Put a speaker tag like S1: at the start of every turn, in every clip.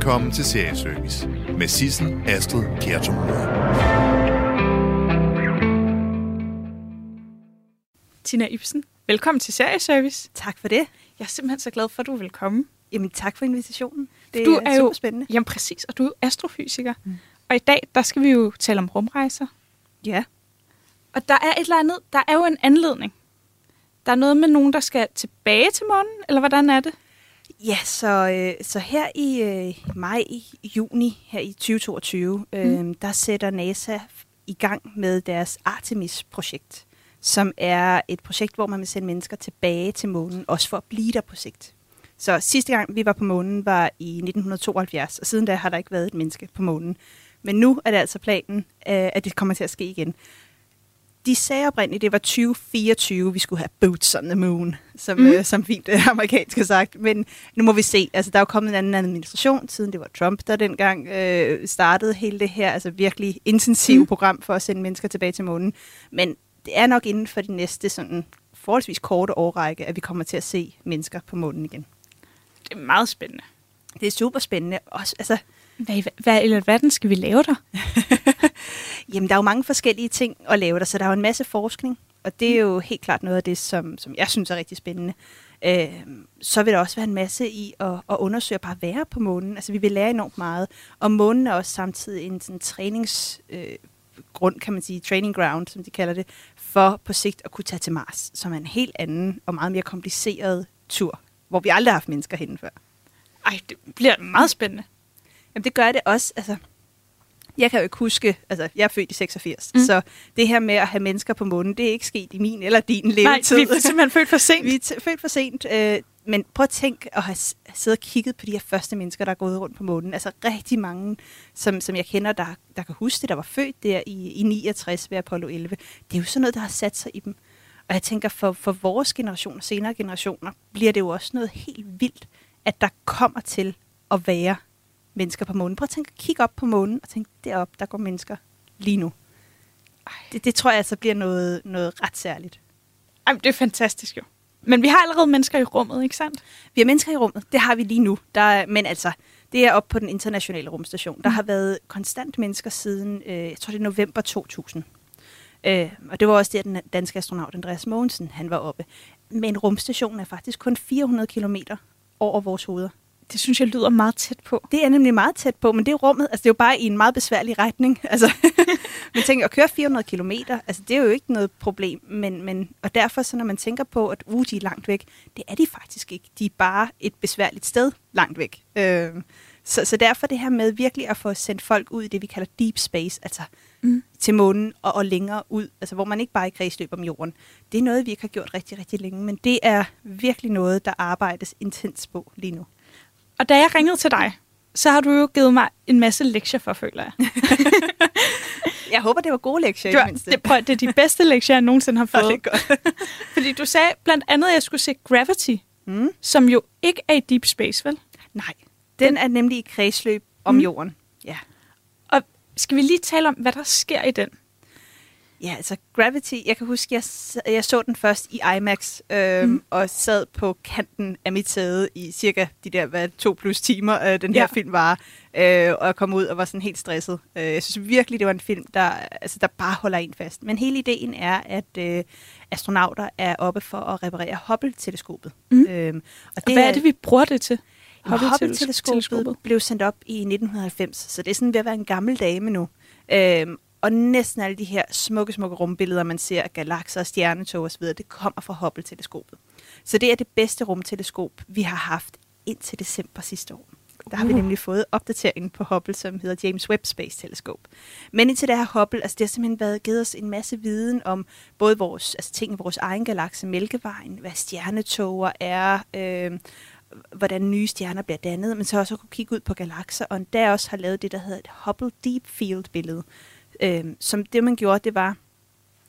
S1: Velkommen til Serieservice med Sissel Astrid Kjartum.
S2: Tina Ibsen, velkommen til Serieservice.
S3: Tak for det.
S2: Jeg er simpelthen så glad for, at du er velkommen.
S3: Jamen tak for invitationen. Det
S2: du
S3: er,
S2: er
S3: super
S2: jo,
S3: spændende.
S2: Jamen præcis, og du er jo astrofysiker. Mm. Og i dag, der skal vi jo tale om rumrejser.
S3: Ja.
S2: Og der er et eller andet, der er jo en anledning. Der er noget med nogen, der skal tilbage til månen, eller hvordan er det?
S3: Ja, så, øh, så her i øh, maj, i juni, her i 2022, øh, mm. der sætter NASA i gang med deres Artemis-projekt, som er et projekt, hvor man vil sende mennesker tilbage til månen, også for at blive der på sigt. Så sidste gang, vi var på månen, var i 1972, og siden da har der ikke været et menneske på månen. Men nu er det altså planen, øh, at det kommer til at ske igen. De sagde oprindeligt, det var 2024, vi skulle have boots on the moon, som, mm. øh, som fint øh, amerikansk har sagt. Men nu må vi se. Altså, der er jo kommet en anden administration, siden det var Trump, der dengang øh, startede hele det her altså virkelig intensive mm. program for at sende mennesker tilbage til månen. Men det er nok inden for de næste sådan forholdsvis korte årrække, at vi kommer til at se mennesker på månen igen.
S2: Det er meget spændende.
S3: Det er super spændende. Også, altså,
S2: Hvad, hvad, eller hvad skal vi lave der?
S3: Jamen, der er jo mange forskellige ting at lave der, så der er jo en masse forskning, og det er jo helt klart noget af det, som, som jeg synes er rigtig spændende. Øh, så vil der også være en masse i at, at undersøge at bare være på månen. Altså, vi vil lære enormt meget, og månen er også samtidig en sådan trænings... Øh, grund, kan man sige, training ground, som de kalder det, for på sigt at kunne tage til Mars, som er en helt anden og meget mere kompliceret tur, hvor vi aldrig har haft mennesker henne før.
S2: Ej, det bliver meget spændende.
S3: Jamen det gør det også. Altså, jeg kan jo ikke huske, altså jeg er født i 86,
S2: Mm.
S3: så det her med at have mennesker på månen, det er ikke sket i min eller din
S2: Nej,
S3: levetid.
S2: vi er simpelthen født for sent.
S3: vi er født for sent. Øh, men prøv at tænke at have siddet og kigget på de her første mennesker, der er gået rundt på månen. Altså rigtig mange, som, som jeg kender, der, der kan huske det, der var født der i, i 69 ved Apollo 11. Det er jo sådan noget, der har sat sig i dem. Og jeg tænker, for, for vores generation og senere generationer, bliver det jo også noget helt vildt, at der kommer til at være mennesker på månen. Prøv at tænke, kig op på månen og tænk, derop, der går mennesker lige nu. Det, det tror jeg altså bliver noget, noget ret særligt.
S2: Ej, det er fantastisk jo. Men vi har allerede mennesker i rummet, ikke sandt?
S3: Vi har mennesker i rummet, det har vi lige nu. Der er, men altså, det er op på den internationale rumstation. Der har været konstant mennesker siden, øh, jeg tror det er november 2000. Øh, og det var også der, den danske astronaut Andreas Mogensen, han var oppe. Men rumstationen er faktisk kun 400 kilometer over vores hoveder.
S2: Det synes jeg lyder meget tæt på.
S3: Det er nemlig meget tæt på, men det er rummet, altså det er jo bare i en meget besværlig retning. Altså, man tænker, at køre 400 kilometer, altså det er jo ikke noget problem, men, men, og derfor så når man tænker på, at uh, de er langt væk, det er de faktisk ikke. De er bare et besværligt sted langt væk. Øh, så, så derfor det her med virkelig at få sendt folk ud i det, vi kalder deep space, altså
S2: Mm.
S3: til månen og, og længere ud, altså hvor man ikke bare er i kredsløb om jorden. Det er noget, vi ikke har gjort rigtig, rigtig længe, men det er virkelig noget, der arbejdes intens på lige nu.
S2: Og da jeg ringede til dig, så har du jo givet mig en masse lektier for, føler jeg.
S3: Jeg håber, det var gode lektier
S2: Det,
S3: i mindste.
S2: det, prøv, det er de bedste lektier, jeg nogensinde har fået.
S3: det er godt.
S2: Fordi du sagde blandt andet, at jeg skulle se Gravity,
S3: Mm.
S2: som jo ikke er i deep space, vel?
S3: Nej, den er nemlig i kredsløb om
S2: mm.
S3: jorden. Ja.
S2: Og skal vi lige tale om, hvad der sker i den?
S3: Ja, altså Gravity, jeg kan huske, jeg, jeg så den først i IMAX, øhm,
S2: Mm.
S3: og sad på kanten af mit sæde i cirka de der hvad, to plus timer, øh, den her
S2: Ja.
S3: film var, øh, og jeg kom ud og var sådan helt stresset. Øh, jeg synes virkelig, det var en film, der, altså, der bare holder en fast. Men hele ideen er, at øh, astronauter er oppe for at reparere Hubble-teleskopet.
S2: Mm.
S3: Øhm, og
S2: Og hvad er det, vi bruger det til?
S3: Hubble-teleskopet
S2: Hubble-teleskopet.
S3: blev sendt op i 1990, så det er sådan ved at være en gammel dame nu. Øhm, og næsten alle de her smukke, smukke rumbilleder, man ser af galakser, stjernetog osv., det kommer fra Hubble-teleskopet. Så det er det bedste rumteleskop, vi har haft indtil december sidste år. Der har vi
S2: Uh.
S3: nemlig fået opdateringen på Hubble, som hedder James Webb Space Telescope. Men indtil det her Hubble, altså det har simpelthen været, givet os en masse viden om både vores, altså ting i vores egen galakse, Mælkevejen, hvad stjernetoger er, øh, hvordan nye stjerner bliver dannet, men så også at kunne kigge ud på galakser, og endda også har lavet det, der hedder et Hubble Deep Field billede. Øh, som det, man gjorde, det var,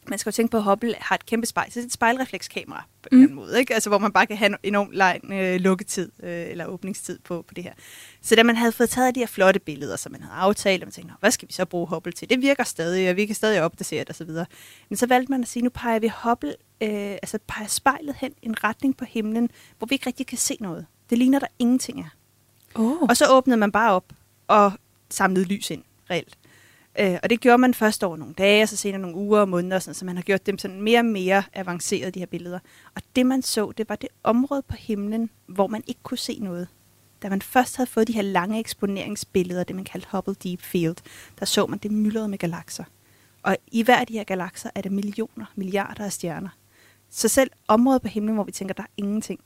S3: man skal jo tænke på, at Hubble har et kæmpe spejl, så det er et spejlreflekskamera på en
S2: Mm.
S3: eller anden måde, ikke? Altså, hvor man bare kan have en enorm lang øh, lukketid øh, eller åbningstid på, på det her. Så da man havde fået taget de her flotte billeder, som man havde aftalt, og man tænkte, "Nå, hvad skal vi så bruge Hubble til? Det virker stadig, og vi kan stadig opdatere det osv. Men så valgte man at sige, nu peger vi Hubble, øh, altså peger spejlet hen i en retning på himlen, hvor vi ikke rigtig kan se noget. Det ligner, der ingenting er.
S2: Oh.
S3: Og så åbnede man bare op og samlede lys ind, reelt. Øh, og det gjorde man først over nogle dage, og så senere nogle uger og måneder, sådan, så man har gjort dem sådan mere og mere avancerede, de her billeder. Og det man så, det var det område på himlen, hvor man ikke kunne se noget. Da man først havde fået de her lange eksponeringsbilleder, det man kaldte Hubble Deep Field, der så man det myldrede med galakser. Og i hver af de her galakser er der millioner, milliarder af stjerner. Så selv området på himlen, hvor vi tænker, der er ingenting,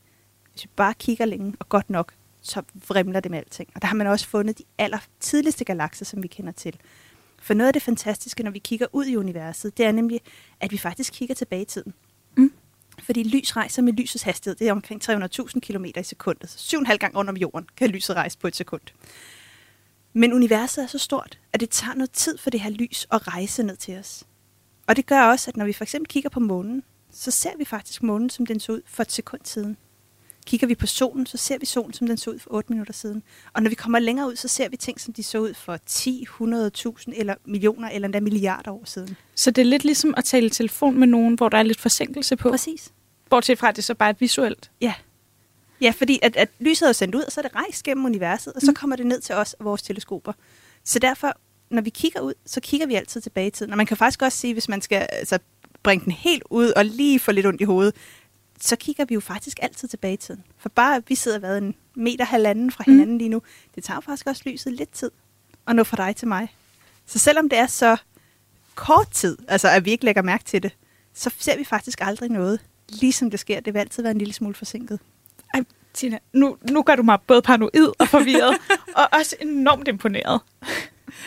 S3: hvis vi bare kigger længe og godt nok, så vrimler det med alting. Og der har man også fundet de aller tidligste galakser, som vi kender til. For noget af det fantastiske, når vi kigger ud i universet, det er nemlig, at vi faktisk kigger tilbage i tiden.
S2: Mm.
S3: Fordi lys rejser med lysets hastighed, det er omkring 300.000 km i sekundet. Så syv og en halv gang rundt om jorden kan lyset rejse på et sekund. Men universet er så stort, at det tager noget tid for det her lys at rejse ned til os. Og det gør også, at når vi for eksempel kigger på månen, så ser vi faktisk månen, som den så ud for et sekund siden. Kigger vi på solen, så ser vi solen, som den så ud for 8 minutter siden. Og når vi kommer længere ud, så ser vi ting, som de så ud for 10, 100.000 eller millioner eller endda milliarder år siden.
S2: Så det er lidt ligesom at tale i telefon med nogen, hvor der er lidt forsinkelse på.
S3: Præcis.
S2: Bortset fra, at det så bare er visuelt.
S3: Ja. Ja, fordi at, at lyset er sendt ud, og så er det rejst gennem universet, og så kommer det ned til os og vores teleskoper. Så derfor, når vi kigger ud, så kigger vi altid tilbage i tiden. Og man kan faktisk også sige, hvis man skal altså, bringe den helt ud og lige få lidt ondt i hovedet, så kigger vi jo faktisk altid tilbage i tiden. For bare at vi sidder været en meter halvanden fra hinanden mm. lige nu, det tager jo faktisk også lyset lidt tid at nå fra dig til mig. Så selvom det er så kort tid, altså at vi ikke lægger mærke til det, så ser vi faktisk aldrig noget, ligesom det sker. Det vil altid være en lille smule forsinket.
S2: Ej, Tina, nu, nu gør du mig både paranoid og forvirret, og også enormt imponeret.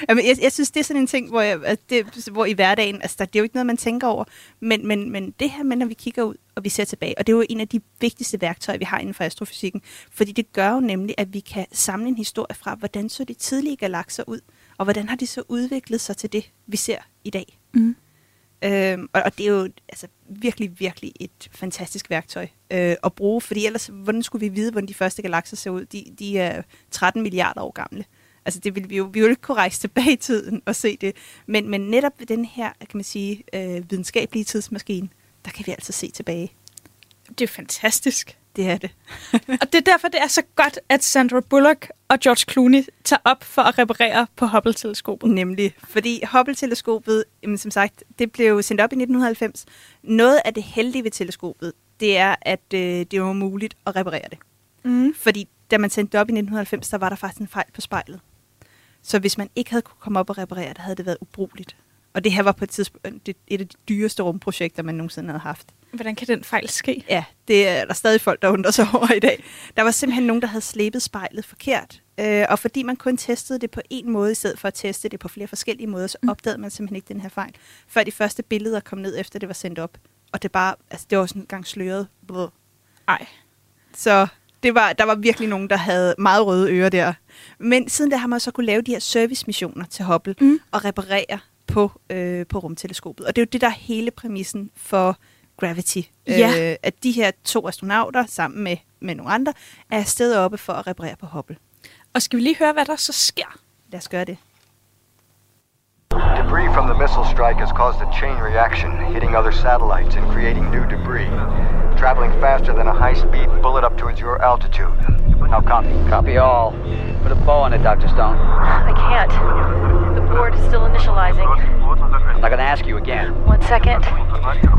S3: Jamen, jeg, jeg synes, det er sådan en ting, hvor, jeg, at det, hvor i hverdagen, altså det er jo ikke noget, man tænker over, men, men, men det her med, når vi kigger ud, og vi ser tilbage, og det er jo en af de vigtigste værktøjer, vi har inden for astrofysikken, fordi det gør jo nemlig, at vi kan samle en historie fra, hvordan så de tidlige galakser ud, og hvordan har de så udviklet sig til det, vi ser i dag.
S2: Mm.
S3: Øhm, og, og det er jo altså, virkelig, virkelig et fantastisk værktøj øh, at bruge, fordi ellers, hvordan skulle vi vide, hvordan de første galakser ser ud? De, de er 13 milliarder år gamle. Altså det vil vi jo, vi vil ikke kunne rejse tilbage i tiden og se det. Men, men netop ved den her, kan man sige, øh, videnskabelige tidsmaskine, der kan vi altså se tilbage.
S2: Det er fantastisk.
S3: Det er det.
S2: og det er derfor, det er så godt, at Sandra Bullock og George Clooney tager op for at reparere på Hubble-teleskopet.
S3: Nemlig, fordi Hubble-teleskopet, jamen, som sagt, det blev sendt op i 1990. Noget af det heldige ved teleskopet, det er, at øh, det var muligt at reparere det.
S2: Mm.
S3: Fordi da man sendte det op i 1990, der var der faktisk en fejl på spejlet. Så hvis man ikke havde kunne komme op og reparere det, havde det været ubrugeligt. Og det her var på et tidspunkt et af de dyreste rumprojekter, man nogensinde havde haft.
S2: Hvordan kan den fejl ske?
S3: Ja, det er der stadig folk, der undrer sig over i dag. Der var simpelthen nogen, der havde slæbet spejlet forkert. Øh, og fordi man kun testede det på en måde, i stedet for at teste det på flere forskellige måder, så opdagede man simpelthen ikke den her fejl. Før de første billeder kom ned, efter det var sendt op. Og det, bare, altså, det var sådan en gang sløret.
S2: Nej.
S3: Så det var, der var virkelig nogen, der havde meget røde ører der. Men siden da har man så kunne lave de her servicemissioner til Hubble
S2: Mm.
S3: og reparere på, øh, på rumteleskopet. Og det er jo det, der er hele præmissen for Gravity.
S2: Ja.
S3: Øh, at de her to astronauter sammen med, med nogle andre er afsted oppe for at reparere på Hubble.
S2: Og skal vi lige høre, hvad der så sker?
S3: Lad os gøre det.
S4: Debris from the missile strike has caused a chain reaction, hitting other satellites and creating new debris. Traveling faster than a high-speed bullet up towards your altitude. Now copy.
S5: Copy all. Put a bow on it, Dr. Stone.
S6: I can't. The board is still initializing.
S5: I'm not gonna ask you again.
S6: One second.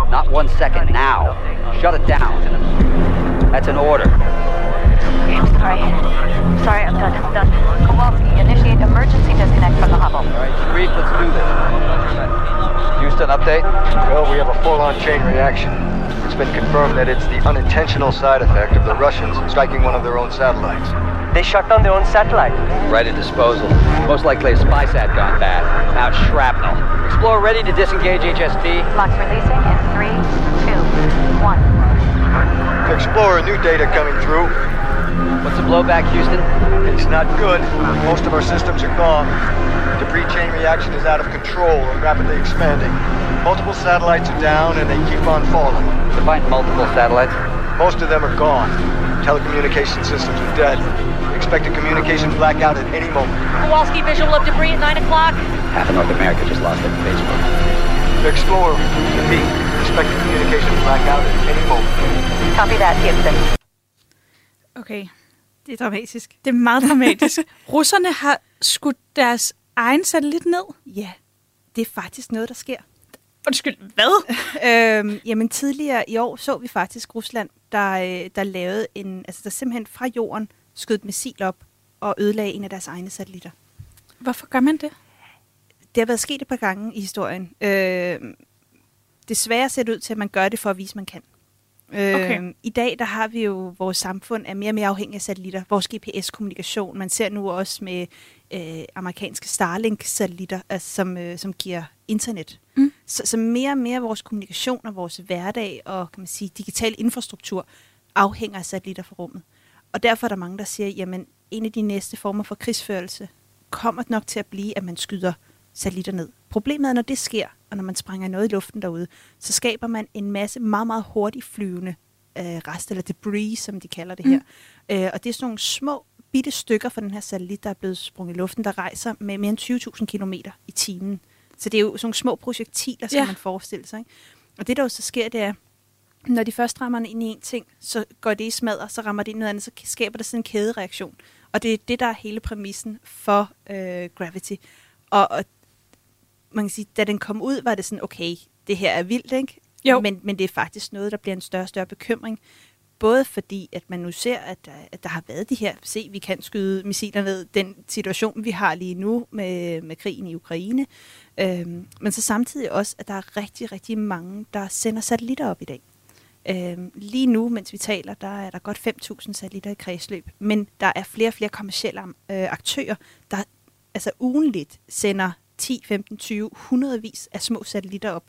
S5: Not one second now. Shut it down. That's an order.
S6: Okay, I'm sorry. Sorry, I'm done. I'm done. Kowalski, initiate emergency disconnect from the Hubble.
S5: All right, Sharif, let's do this. Houston, update.
S4: Well, we have a full-on chain reaction. It's been confirmed that it's the unintentional side effect of the Russians striking one of their own satellites.
S7: They shut down their own satellite.
S5: Right at disposal. Most likely a spy sat gone bad. Out shrapnel. Explorer ready to disengage HST.
S6: Locks releasing in three, two, one.
S4: Explorer, new data coming through.
S5: What's the blowback, Houston?
S4: It's not good. Most of our systems are gone. Debris chain reaction is out of control and rapidly expanding. Multiple satellites are down and they keep on falling.
S5: Define multiple satellites.
S4: Most of them are gone. Telecommunication systems are dead. Expect a communication blackout at any moment.
S6: Kowalski, visual of debris at 9 o'clock.
S5: Half of North America just lost their Facebook.
S4: Explorer, repeat. Expect a communication blackout at any moment.
S6: Copy that, Houston.
S2: Okay.
S3: Det er dramatisk.
S2: Det er meget dramatisk. Russerne har skudt deres egen satellit ned.
S3: Ja, det er faktisk noget, der sker.
S2: Undskyld, hvad?
S3: øhm, jamen tidligere i år så vi faktisk Rusland, der, øh, der lavede en, altså der simpelthen fra jorden skød et missil op og ødelagde en af deres egne satellitter.
S2: Hvorfor gør man det?
S3: Det har været sket et par gange i historien. Øh, desværre ser det ud til, at man gør det for at vise, at man kan.
S2: Okay.
S3: Øh, I dag der har vi jo, vores samfund er mere og mere afhængig af satellitter. Vores GPS-kommunikation. Man ser nu også med øh, amerikanske Starlink-satellitter, altså, som, øh, som giver internet.
S2: Mm.
S3: Så, så mere og mere vores kommunikation og vores hverdag og kan man sige, digital infrastruktur afhænger af satellitter fra rummet. Og derfor er der mange, der siger, jamen en af de næste former for krigsførelse kommer nok til at blive, at man skyder satellitter ned. Problemet er, når det sker, og når man springer noget i luften derude, så skaber man en masse meget, meget hurtigt flyvende øh, rest, eller debris, som de kalder det her. Mm. Øh, og det er sådan nogle små, bitte stykker fra den her satellit, der er blevet sprunget i luften, der rejser med mere end 20.000 km i timen. Så det er jo sådan nogle små projektiler, som
S2: Ja.
S3: man forestiller sig. Ikke? Og det, der jo så sker, det er, når de først rammer ind i en ting, så går det i smadder, så rammer det ind i noget andet, så skaber det sådan en kædereaktion. Og det er det, der er hele præmissen for øh, Gravity. Og, og man kan sige, da den kom ud, var det sådan, okay, det her er vildt, ikke?
S2: Jo.
S3: Men, men det er faktisk noget, der bliver en større og større bekymring. Både fordi, at man nu ser, at der, at der har været de her, se, vi kan skyde missiler ned, den situation, vi har lige nu med, med krigen i Ukraine. Øhm, men så samtidig også, at der er rigtig, rigtig mange, der sender satellitter op i dag. Øhm, lige nu, mens vi taler, der er der godt 5.000 satellitter i kredsløb, men der er flere og flere kommersielle øh, aktører, der altså ugenligt sender 10, 15, 20, hundredvis af små satellitter op.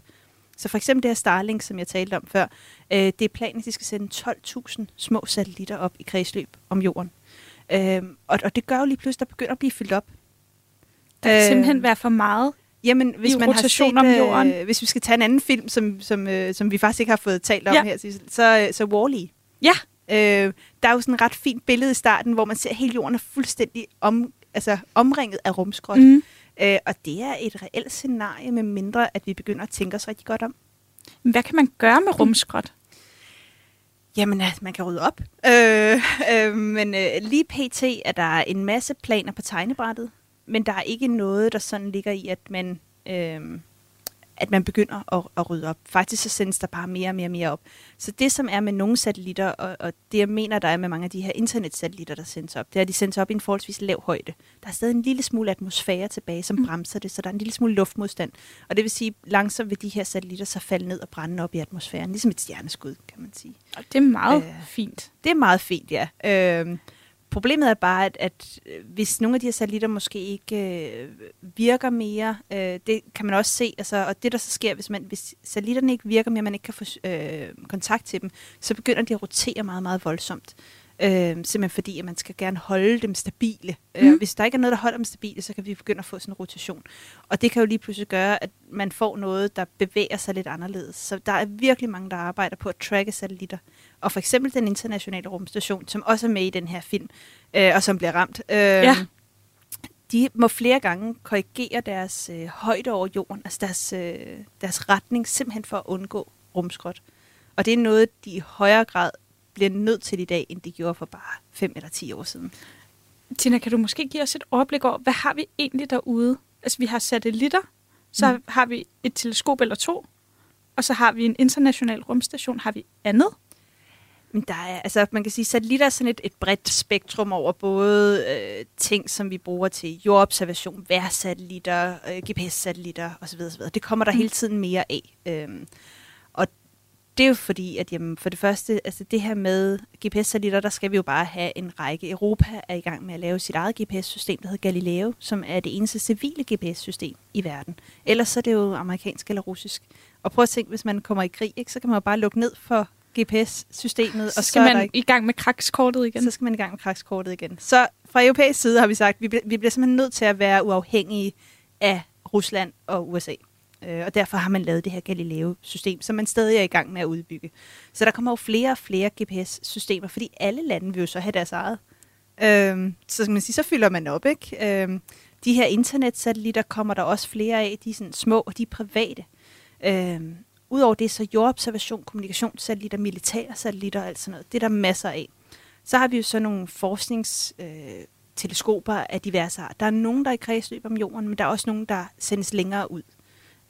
S3: Så for eksempel det her Starlink, som jeg talte om før, øh, det er planen, at de skal sende 12.000 små satellitter op i kredsløb om jorden. Øh, og, og det gør jo lige pludselig, at der begynder at blive fyldt op.
S2: Der kan
S3: Øh,
S2: simpelthen være for meget.
S3: Jamen, hvis man
S2: rotation
S3: har
S2: om
S3: set,
S2: jorden.
S3: Øh, hvis vi skal tage en anden film, som, som, øh, som vi faktisk ikke har fået talt om
S2: Ja.
S3: her, så, øh, så Wall-E.
S2: Ja,
S3: Øh, der er jo sådan et ret fint billede i starten, hvor man ser, at hele jorden er fuldstændig om, altså, omringet af rumskrot. Mm. Øh, og det er et reelt scenarie, med mindre at vi begynder at tænke os rigtig godt om.
S2: hvad kan man gøre med rumskrot?
S3: Jamen, altså, man kan rydde op. Øh, øh, men øh, lige pt. er der en masse planer på tegnebrættet, men der er ikke noget, der sådan ligger i, at man, øh, at man begynder at, at rydde op. Faktisk så sendes der bare mere og mere og mere op. Så det, som er med nogle satellitter, og, og det jeg mener, der er med mange af de her internetsatellitter, der sendes op, det er, at de sendes op i en forholdsvis lav højde. Der er stadig en lille smule atmosfære tilbage, som mm. bremser det, så der er en lille smule luftmodstand. Og det vil sige, langsomt vil de her satellitter så falde ned og brænde op i atmosfæren, ligesom et stjerneskud, kan man sige.
S2: Og det er meget
S3: Øh.
S2: fint.
S3: Det er meget fint, ja. Øhm, problemet er bare, at, at øh, hvis nogle af de her satellitter måske ikke øh, virker mere, øh, det kan man også se, altså, og det der så sker, hvis, man, hvis satellitterne ikke virker mere, man ikke kan få øh, kontakt til dem, så begynder de at rotere meget, meget voldsomt. Øh, simpelthen fordi, at man skal gerne holde dem stabile. Mm. Øh, hvis der ikke er noget, der holder dem stabile, så kan vi begynde at få sådan en rotation. Og det kan jo lige pludselig gøre, at man får noget, der bevæger sig lidt anderledes. Så der er virkelig mange, der arbejder på at tracke satellitter. Og for eksempel den internationale rumstation, som også er med i den her film, øh, og som bliver ramt. Øh,
S2: Ja.
S3: De må flere gange korrigere deres øh, højde over jorden, altså deres, øh, deres retning, simpelthen for at undgå rumskrot. Og det er noget, de i højere grad bliver nødt til i dag, end de gjorde for bare 5 eller 10 år siden.
S2: Tina, kan du måske give os et overblik over, hvad har vi egentlig derude? Altså, vi har satellitter, så mm. har vi et teleskop eller to, og så har vi en international rumstation. Har vi andet?
S3: Men der er, altså man kan sige, satellitter er sådan et, et bredt spektrum over både øh, ting, som vi bruger til jordobservation, vejrsatellitter, øh, GPS-satellitter osv. osv. Det kommer der mm. hele tiden mere af. Øhm, og det er jo fordi, at jamen, for det første, altså det her med GPS-satellitter, der skal vi jo bare have en række. Europa er i gang med at lave sit eget GPS-system, der hedder Galileo, som er det eneste civile GPS-system i verden. Ellers så er det jo amerikansk eller russisk. Og prøv at tænke, hvis man kommer i krig, ikke, så kan man jo bare lukke ned for GPS-systemet, og
S2: skal
S3: så der
S2: man
S3: ikke
S2: i gang med krakskortet igen.
S3: så skal man i gang med krakskortet igen. Så fra europæisk side har vi sagt, at vi, bliver- vi bliver simpelthen nødt til at være uafhængige af Rusland og USA. Øh, og derfor har man lavet det her Galileo-system, som man stadig er i gang med at udbygge. Så der kommer jo flere og flere GPS-systemer, fordi alle lande vil jo så have deres eget. Øhm, så skal man sige, så fylder man op, ikke? Øhm, de her internetsatellitter kommer der også flere af. De er sådan små, og de er private. Øhm, Udover det, så jordobservation, kommunikationssatellitter, militære satellitter og alt sådan noget. Det er der masser af. Så har vi jo så nogle forskningsteleskoper øh, af diverse art. Der er nogen, der er i kredsløb om jorden, men der er også nogen, der sendes længere ud.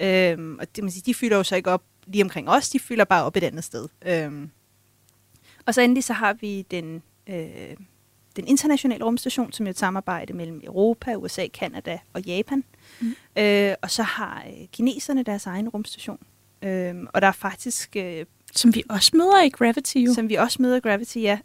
S3: Øhm, og det, man sige, de fylder jo så ikke op lige omkring os, de fylder bare op et andet sted. Øhm, og så endelig så har vi den, øh, den internationale rumstation, som er et samarbejde mellem Europa, USA, Kanada og Japan. Mm. Øh, og så har øh, kineserne deres egen rumstation. Øh, og der er faktisk... Øh,
S2: som vi også møder i Gravity jo.
S3: Som vi også møder i Gravity, ja.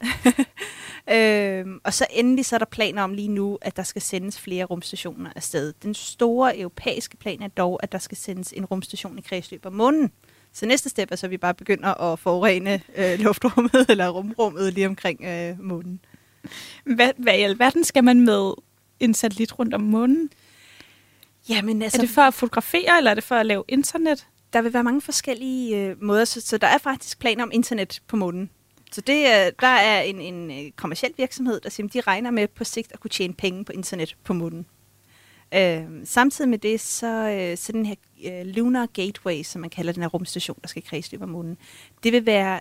S3: øhm, og så endelig så er der planer om lige nu, at der skal sendes flere rumstationer afsted. Den store europæiske plan er dog, at der skal sendes en rumstation i kredsløb om månen. Så næste step er så, at vi bare begynder at forurene øh, luftrummet eller rumrummet lige omkring øh, månen.
S2: Hvad, hvad i alverden skal man med en satellit rundt om månen?
S3: Jamen, altså,
S2: er det for at fotografere, eller er det for at lave internet?
S3: Der vil være mange forskellige øh, måder, så, så der er faktisk planer om internet på månen. Så det øh, der er en, en øh, kommersiel virksomhed, der simpelthen de regner med på sigt at kunne tjene penge på internet på månen. Øh, samtidig med det, så, øh, så den her øh, Lunar Gateway, som man kalder den her rumstation, der skal kredsløbe om månen, det vil være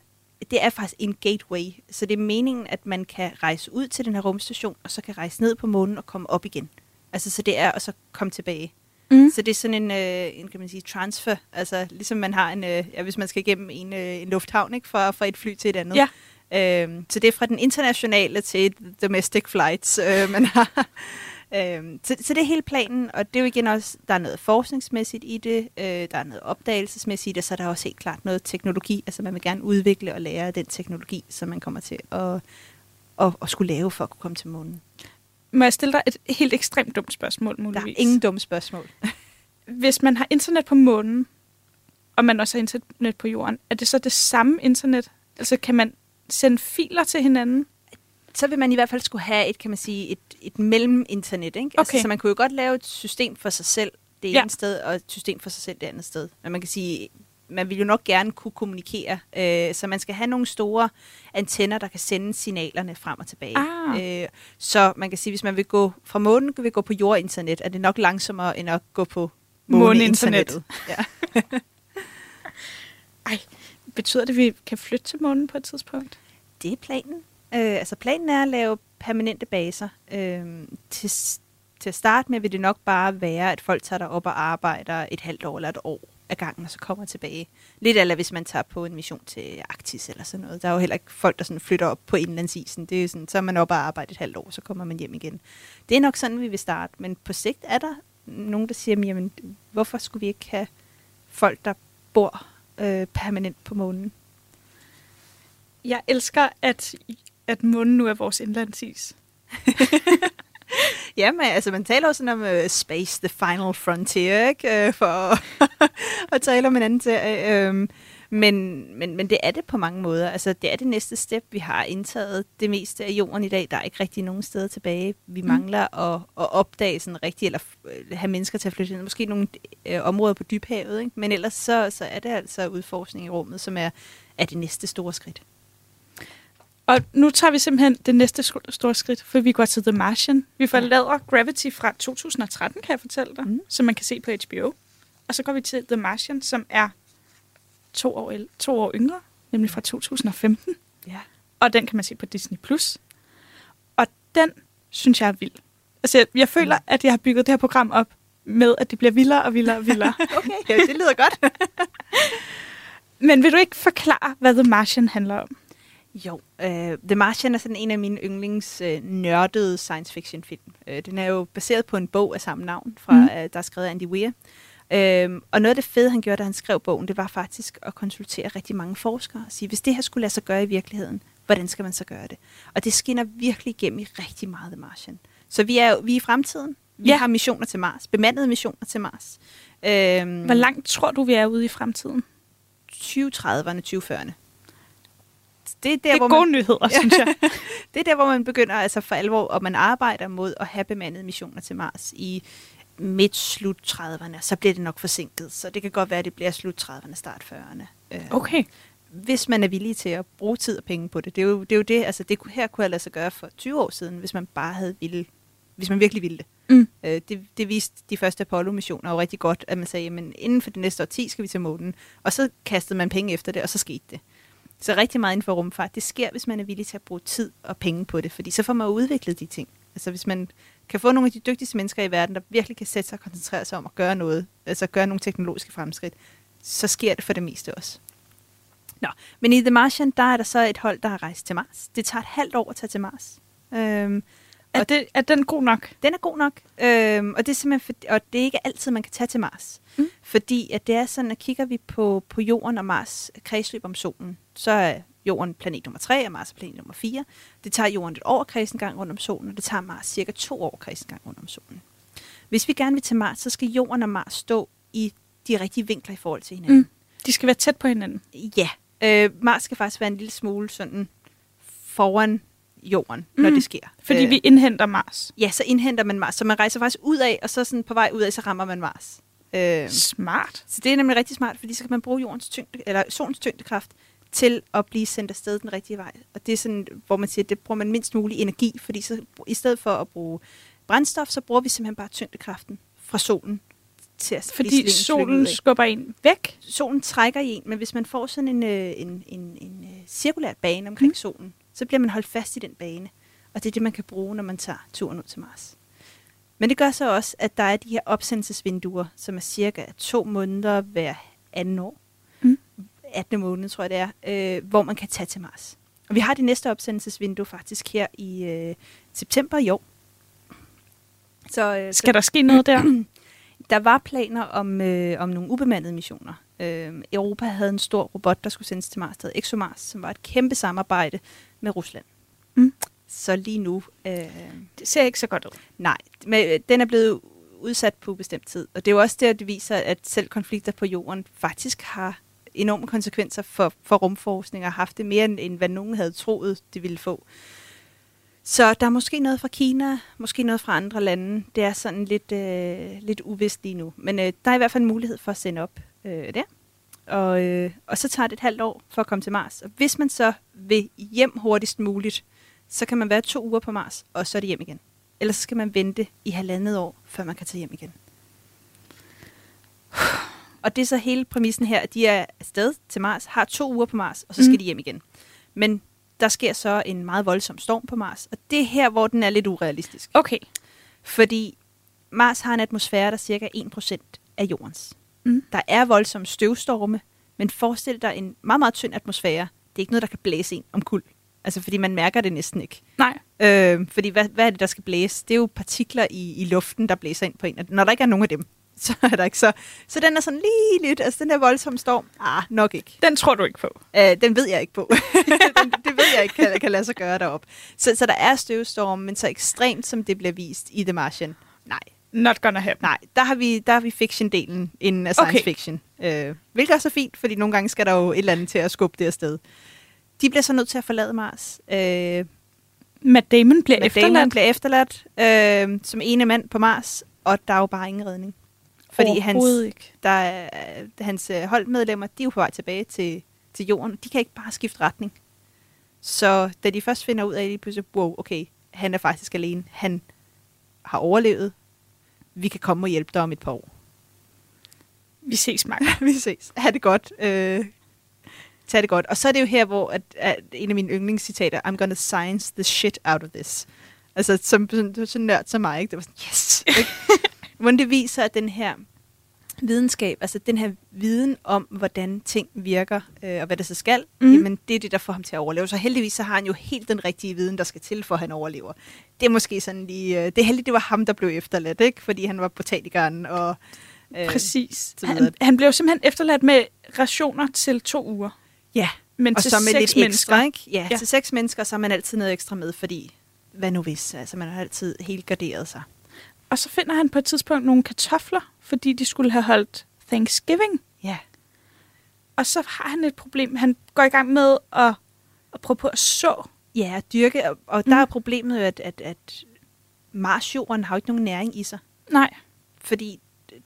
S3: det er faktisk en gateway. Så det er meningen, at man kan rejse ud til den her rumstation, og så kan rejse ned på månen og komme op igen. Altså, så det er at så komme tilbage. Mm. Så det er sådan en, øh, en, kan man sige, transfer. Altså, ligesom man har en, øh, ja, hvis man skal igennem en, øh, en lufthavn, ikke? Fra, fra et fly til et andet.
S2: Ja.
S3: Øhm, så det er fra den internationale til domestic flights, øh, man har. øhm, så, så det er hele planen, og det er jo igen også, der er noget forskningsmæssigt i det, øh, der er noget opdagelsesmæssigt i det, så er der også helt klart noget teknologi. Altså man vil gerne udvikle og lære den teknologi, som man kommer til at, at, at skulle lave for at kunne komme til månen.
S2: Må jeg stille dig et helt ekstremt dumt spørgsmål, muligvis?
S3: Der er ingen dumme spørgsmål.
S2: Hvis man har internet på månen, og man også har internet på jorden, er det så det samme internet? Altså kan man sende filer til hinanden?
S3: Så vil man i hvert fald skulle have et, kan man sige, et, et mellem-internet. Ikke? Altså,
S2: Okay.
S3: Altså, så man kunne jo godt lave et system for sig selv det ene
S2: Ja.
S3: ja. sted, og et system for sig selv det andet sted. Men man kan sige, man vil jo nok gerne kunne kommunikere. Øh, så man skal have nogle store antenner, der kan sende signalerne frem og tilbage.
S2: Ah.
S3: Øh, så man kan sige, hvis man vil gå fra månen, vil gå på jordinternet, er det nok langsommere end at gå på
S2: Måneinternet.
S3: Ja.
S2: Ej, betyder det, at vi kan flytte til månen på et tidspunkt?
S3: Det er planen. Øh, altså planen er at lave permanente baser. Øh, til, til at starte med vil det nok bare være, at folk tager derop og arbejder et halvt år eller et år af gangen, og så kommer tilbage. Lidt eller hvis man tager på en mission til Arktis eller sådan noget. Der er jo heller ikke folk, der sådan flytter op på indlandsisen. Det er sådan, så er man op og arbejder et halvt år, så kommer man hjem igen. Det er nok sådan, vi vil starte. Men på sigt er der nogen, der siger, jamen, hvorfor skulle vi ikke have folk, der bor øh, permanent på månen?
S2: Jeg elsker, at, at månen nu er vores indlandsis.
S3: Ja, men altså, man taler jo sådan om uh, space, the final frontier, ikke? Uh, for at, at tale om en anden serie. Um, men, men, men det er det på mange måder. Altså, det er det næste step. Vi har indtaget det meste af jorden i dag. Der er ikke rigtig nogen steder tilbage. Vi
S2: Mm.
S3: mangler at, at opdage sådan rigtigt, eller øh, have mennesker til at flytte ind. Måske nogle øh, områder på dybhavet, ikke? Men ellers så, så er det altså udforskning i rummet, som er, er det næste store skridt.
S2: Og nu tager vi simpelthen det næste store skridt, for vi går til The Martian. Vi forlader Gravity fra 2013, kan jeg fortælle dig, mm. Som man kan se på HBO. Og så går vi til The Martian, som er to år, to år yngre, nemlig fra 2015.
S3: Ja.
S2: Og den kan man se på Disney+. Plus. Og den synes jeg er vild. Altså, jeg, jeg føler, at jeg har bygget det her program op med, at det bliver vildere og vildere og vildere.
S3: Okay, ja, det lyder godt.
S2: Men vil du ikke forklare, hvad The Martian handler om?
S3: Jo, uh, The Martian er sådan en af mine yndlings uh, nørdede science fiction film. Uh, den er jo baseret på en bog af samme navn, fra, mm. uh, der er skrevet af Andy Weir. Uh, og noget af det fede, han gjorde, da han skrev bogen, det var faktisk at konsultere rigtig mange forskere og sige, hvis det her skulle lade sig gøre i virkeligheden, hvordan skal man så gøre det? Og det skinner virkelig igennem i rigtig meget The Martian. Så vi er, jo- vi er i fremtiden. Vi
S2: Ja.
S3: har missioner til Mars, bemandede missioner til Mars. Uh,
S2: Hvor langt tror du, vi er ude i fremtiden?
S3: 2030'erne, 2040'erne. Det er der,
S2: Det er
S3: hvor
S2: gode
S3: man,
S2: nyheder, synes jeg.
S3: det er der, hvor man begynder altså for alvor, og man arbejder mod at have bemandede missioner til Mars i midt-slut 30'erne. Så bliver det nok forsinket, så det kan godt være, at det bliver slut 30'erne, start 40'erne. Øh,
S2: Okay.
S3: Hvis man er villig til at bruge tid og penge på det. Det er jo det, er jo det altså det her kunne jeg lade sig gøre for 20 år siden, hvis man bare havde ville, hvis man virkelig ville det.
S2: Mm.
S3: Øh, det, det viste de første Apollo-missioner jo rigtig godt, at man sagde, at inden for det næste årti skal vi til månen. Og så kastede man penge efter det, og så skete det. Så rigtig meget inden for rumfart, det sker, hvis man er villig til at bruge tid og penge på det, fordi så får man udviklet de ting. Altså hvis man kan få nogle af de dygtigste mennesker i verden, der virkelig kan sætte sig og koncentrere sig om at gøre noget, altså gøre nogle teknologiske fremskridt, så sker det for det meste også. Nå, men i The Martian, der er der så et hold, der har rejst til Mars. Det tager et halvt år at tage til Mars. Øhm,
S2: er, det, er den god nok?
S3: den er god nok, øhm, og det er simpelthen for, og det er ikke altid, man kan tage til Mars.
S2: Mm.
S3: Fordi at det er sådan, at kigger vi på, på Jorden og Mars kredsløb om solen, så er Jorden planet nummer 3, og Mars er planet nummer 4. Det tager Jorden et år at kredse en gang rundt om solen, og det tager Mars cirka to år at kredse en gang rundt om solen. Hvis vi gerne vil til Mars, så skal Jorden og Mars stå i de rigtige vinkler i forhold til hinanden.
S2: Mm. De skal være tæt på hinanden.
S3: Ja, øh, Mars skal faktisk være en lille smule sådan foran Jorden, mm. når det sker.
S2: Fordi
S3: Øh,
S2: vi indhenter Mars.
S3: Ja, så indhenter man Mars. Så man rejser faktisk ud af, og så sådan på vej ud af, så rammer man Mars. Øh,
S2: Smart.
S3: så det er nemlig rigtig smart, fordi så kan man bruge jordens tyngde, eller solens tyngdekraft til at blive sendt afsted den rigtige vej. Og det er sådan, hvor man siger, at det bruger man mindst mulig energi, fordi så i stedet for at bruge brændstof, så bruger vi simpelthen bare tyngdekraften fra solen til at
S2: Fordi
S3: ud
S2: solen skubber en væk.
S3: solen trækker i en, men hvis man får sådan en, øh, en, en, en øh, cirkulær bane omkring mm. solen, så bliver man holdt fast i den bane. Og det er det, man kan bruge, når man tager turen ud til Mars. Men det gør så også, at der er de her opsendelsesvinduer, som er cirka to måneder hver anden år.
S2: Mm.
S3: 18. måned, tror jeg det er, øh, hvor man kan tage til Mars. Og vi har det næste opsendelsesvindue faktisk her i øh, september i år. Så, øh, så
S2: Skal der ske noget der?
S3: der var planer om, øh, om nogle ubemandede missioner. Øh, Europa havde en stor robot, der skulle sendes til Mars, der ExoMars, som var et kæmpe samarbejde med Rusland.
S2: Mm.
S3: Så lige nu, øh,
S2: Det ser ikke så godt ud.
S3: nej, men øh, den er blevet udsat på bestemt tid. Og det er jo også der, det viser, at selv konflikter på jorden faktisk har enorme konsekvenser for, for rumforskning og har haft det mere, end, end hvad nogen havde troet, det ville få. Så der er måske noget fra Kina, måske noget fra andre lande. Det er sådan lidt, øh, lidt uvist lige nu. Men øh, der er i hvert fald en mulighed for at sende op øh, der. Og, øh, og så tager det et halvt år for at komme til Mars. Og hvis man så vil hjem hurtigst muligt, så kan man være to uger på Mars, og så er det hjem igen. Ellers så skal man vente i halvandet år, før man kan tage hjem igen. Og det er så hele præmissen her, at de er afsted til Mars, har to uger på Mars, og så skal
S2: Mm.
S3: de hjem igen. Men der sker så en meget voldsom storm på Mars, og det er her, hvor den er lidt urealistisk.
S2: Okay.
S3: Fordi Mars har en atmosfære, der er cirka 1% af jordens.
S2: Mm.
S3: Der er voldsomme støvstorme, men forestil dig en meget, meget tynd atmosfære. Det er ikke noget, der kan blæse en om kul. Altså, fordi man mærker det næsten ikke.
S2: Nej.
S3: Øh, fordi hvad, hvad er det, der skal blæse? Det er jo partikler i, i luften, der blæser ind på en. Og Når der ikke er nogen af dem, så er der ikke så... Så den er sådan lige lidt... Altså, den der voldsomme storm, ah, nok ikke.
S2: Den tror du ikke på.
S3: Øh, den ved jeg ikke på. den, det ved jeg ikke, kan, kan lade sig gøre derop. Så, så der er støvstorm, men så ekstremt, som det bliver vist i The Martian. Nej,
S2: Not gonna happen.
S3: nej. Der har vi, der har vi fiction-delen inden af science
S2: Okay.
S3: fiction. Øh, hvilket er fint, fordi nogle gange skal der jo et eller andet til at skubbe det afsted. De bliver så nødt til at forlade Mars. Øh,
S2: Matt Damon bliver
S3: Matt
S2: efterladt.
S3: Damon bliver efterladt øh, som ene mand på Mars, og der er jo bare ingen redning. Fordi hans,
S2: ikke.
S3: der er, hans øh, holdmedlemmer, de er jo på vej tilbage til, til jorden. De kan ikke bare skifte retning. Så da de først finder ud af, at de pludselig, wow, okay, han er faktisk alene. Han har overlevet. Vi kan komme og hjælpe dig om et par år.
S2: Vi ses, Mark.
S3: Vi ses. Ha' det godt. Øh, tag det godt. Og så er det jo her, hvor at, at en af mine yndlingscitater, I'm gonna science the shit out of this. Altså, som sådan, sådan nørd som mig, ikke? Det var sådan, yes! Men det viser, at den her videnskab, altså den her viden om, hvordan ting virker, øh, og hvad det så skal, mm. jamen det er det, der får ham til at overleve. Så heldigvis så har han jo helt den rigtige viden, der skal til, for at han overlever. Det er måske sådan lige, øh, det er heldigt, det var ham, der blev efterladt, ikke? Fordi han var botanikeren, og... Øh,
S2: Præcis. Han, han blev simpelthen efterladt med rationer til to uger.
S3: Ja,
S2: Men
S3: og
S2: til
S3: så med
S2: seks
S3: lidt
S2: mennesker.
S3: ekstra, ikke? Ja,
S2: Ja.
S3: ja, til seks mennesker, så har man altid noget ekstra med, fordi hvad nu hvis? Altså, man har altid helt garderet sig.
S2: Og så finder han på et tidspunkt nogle kartofler, fordi de skulle have holdt Thanksgiving.
S3: Ja.
S2: Og så har han et problem. Han går i gang med at, at prøve på at så.
S3: Ja, dyrke, og, og
S2: Mm.
S3: der er problemet jo, at, at, at Mars-jorden har jo ikke nogen næring i sig,
S2: Nej.
S3: fordi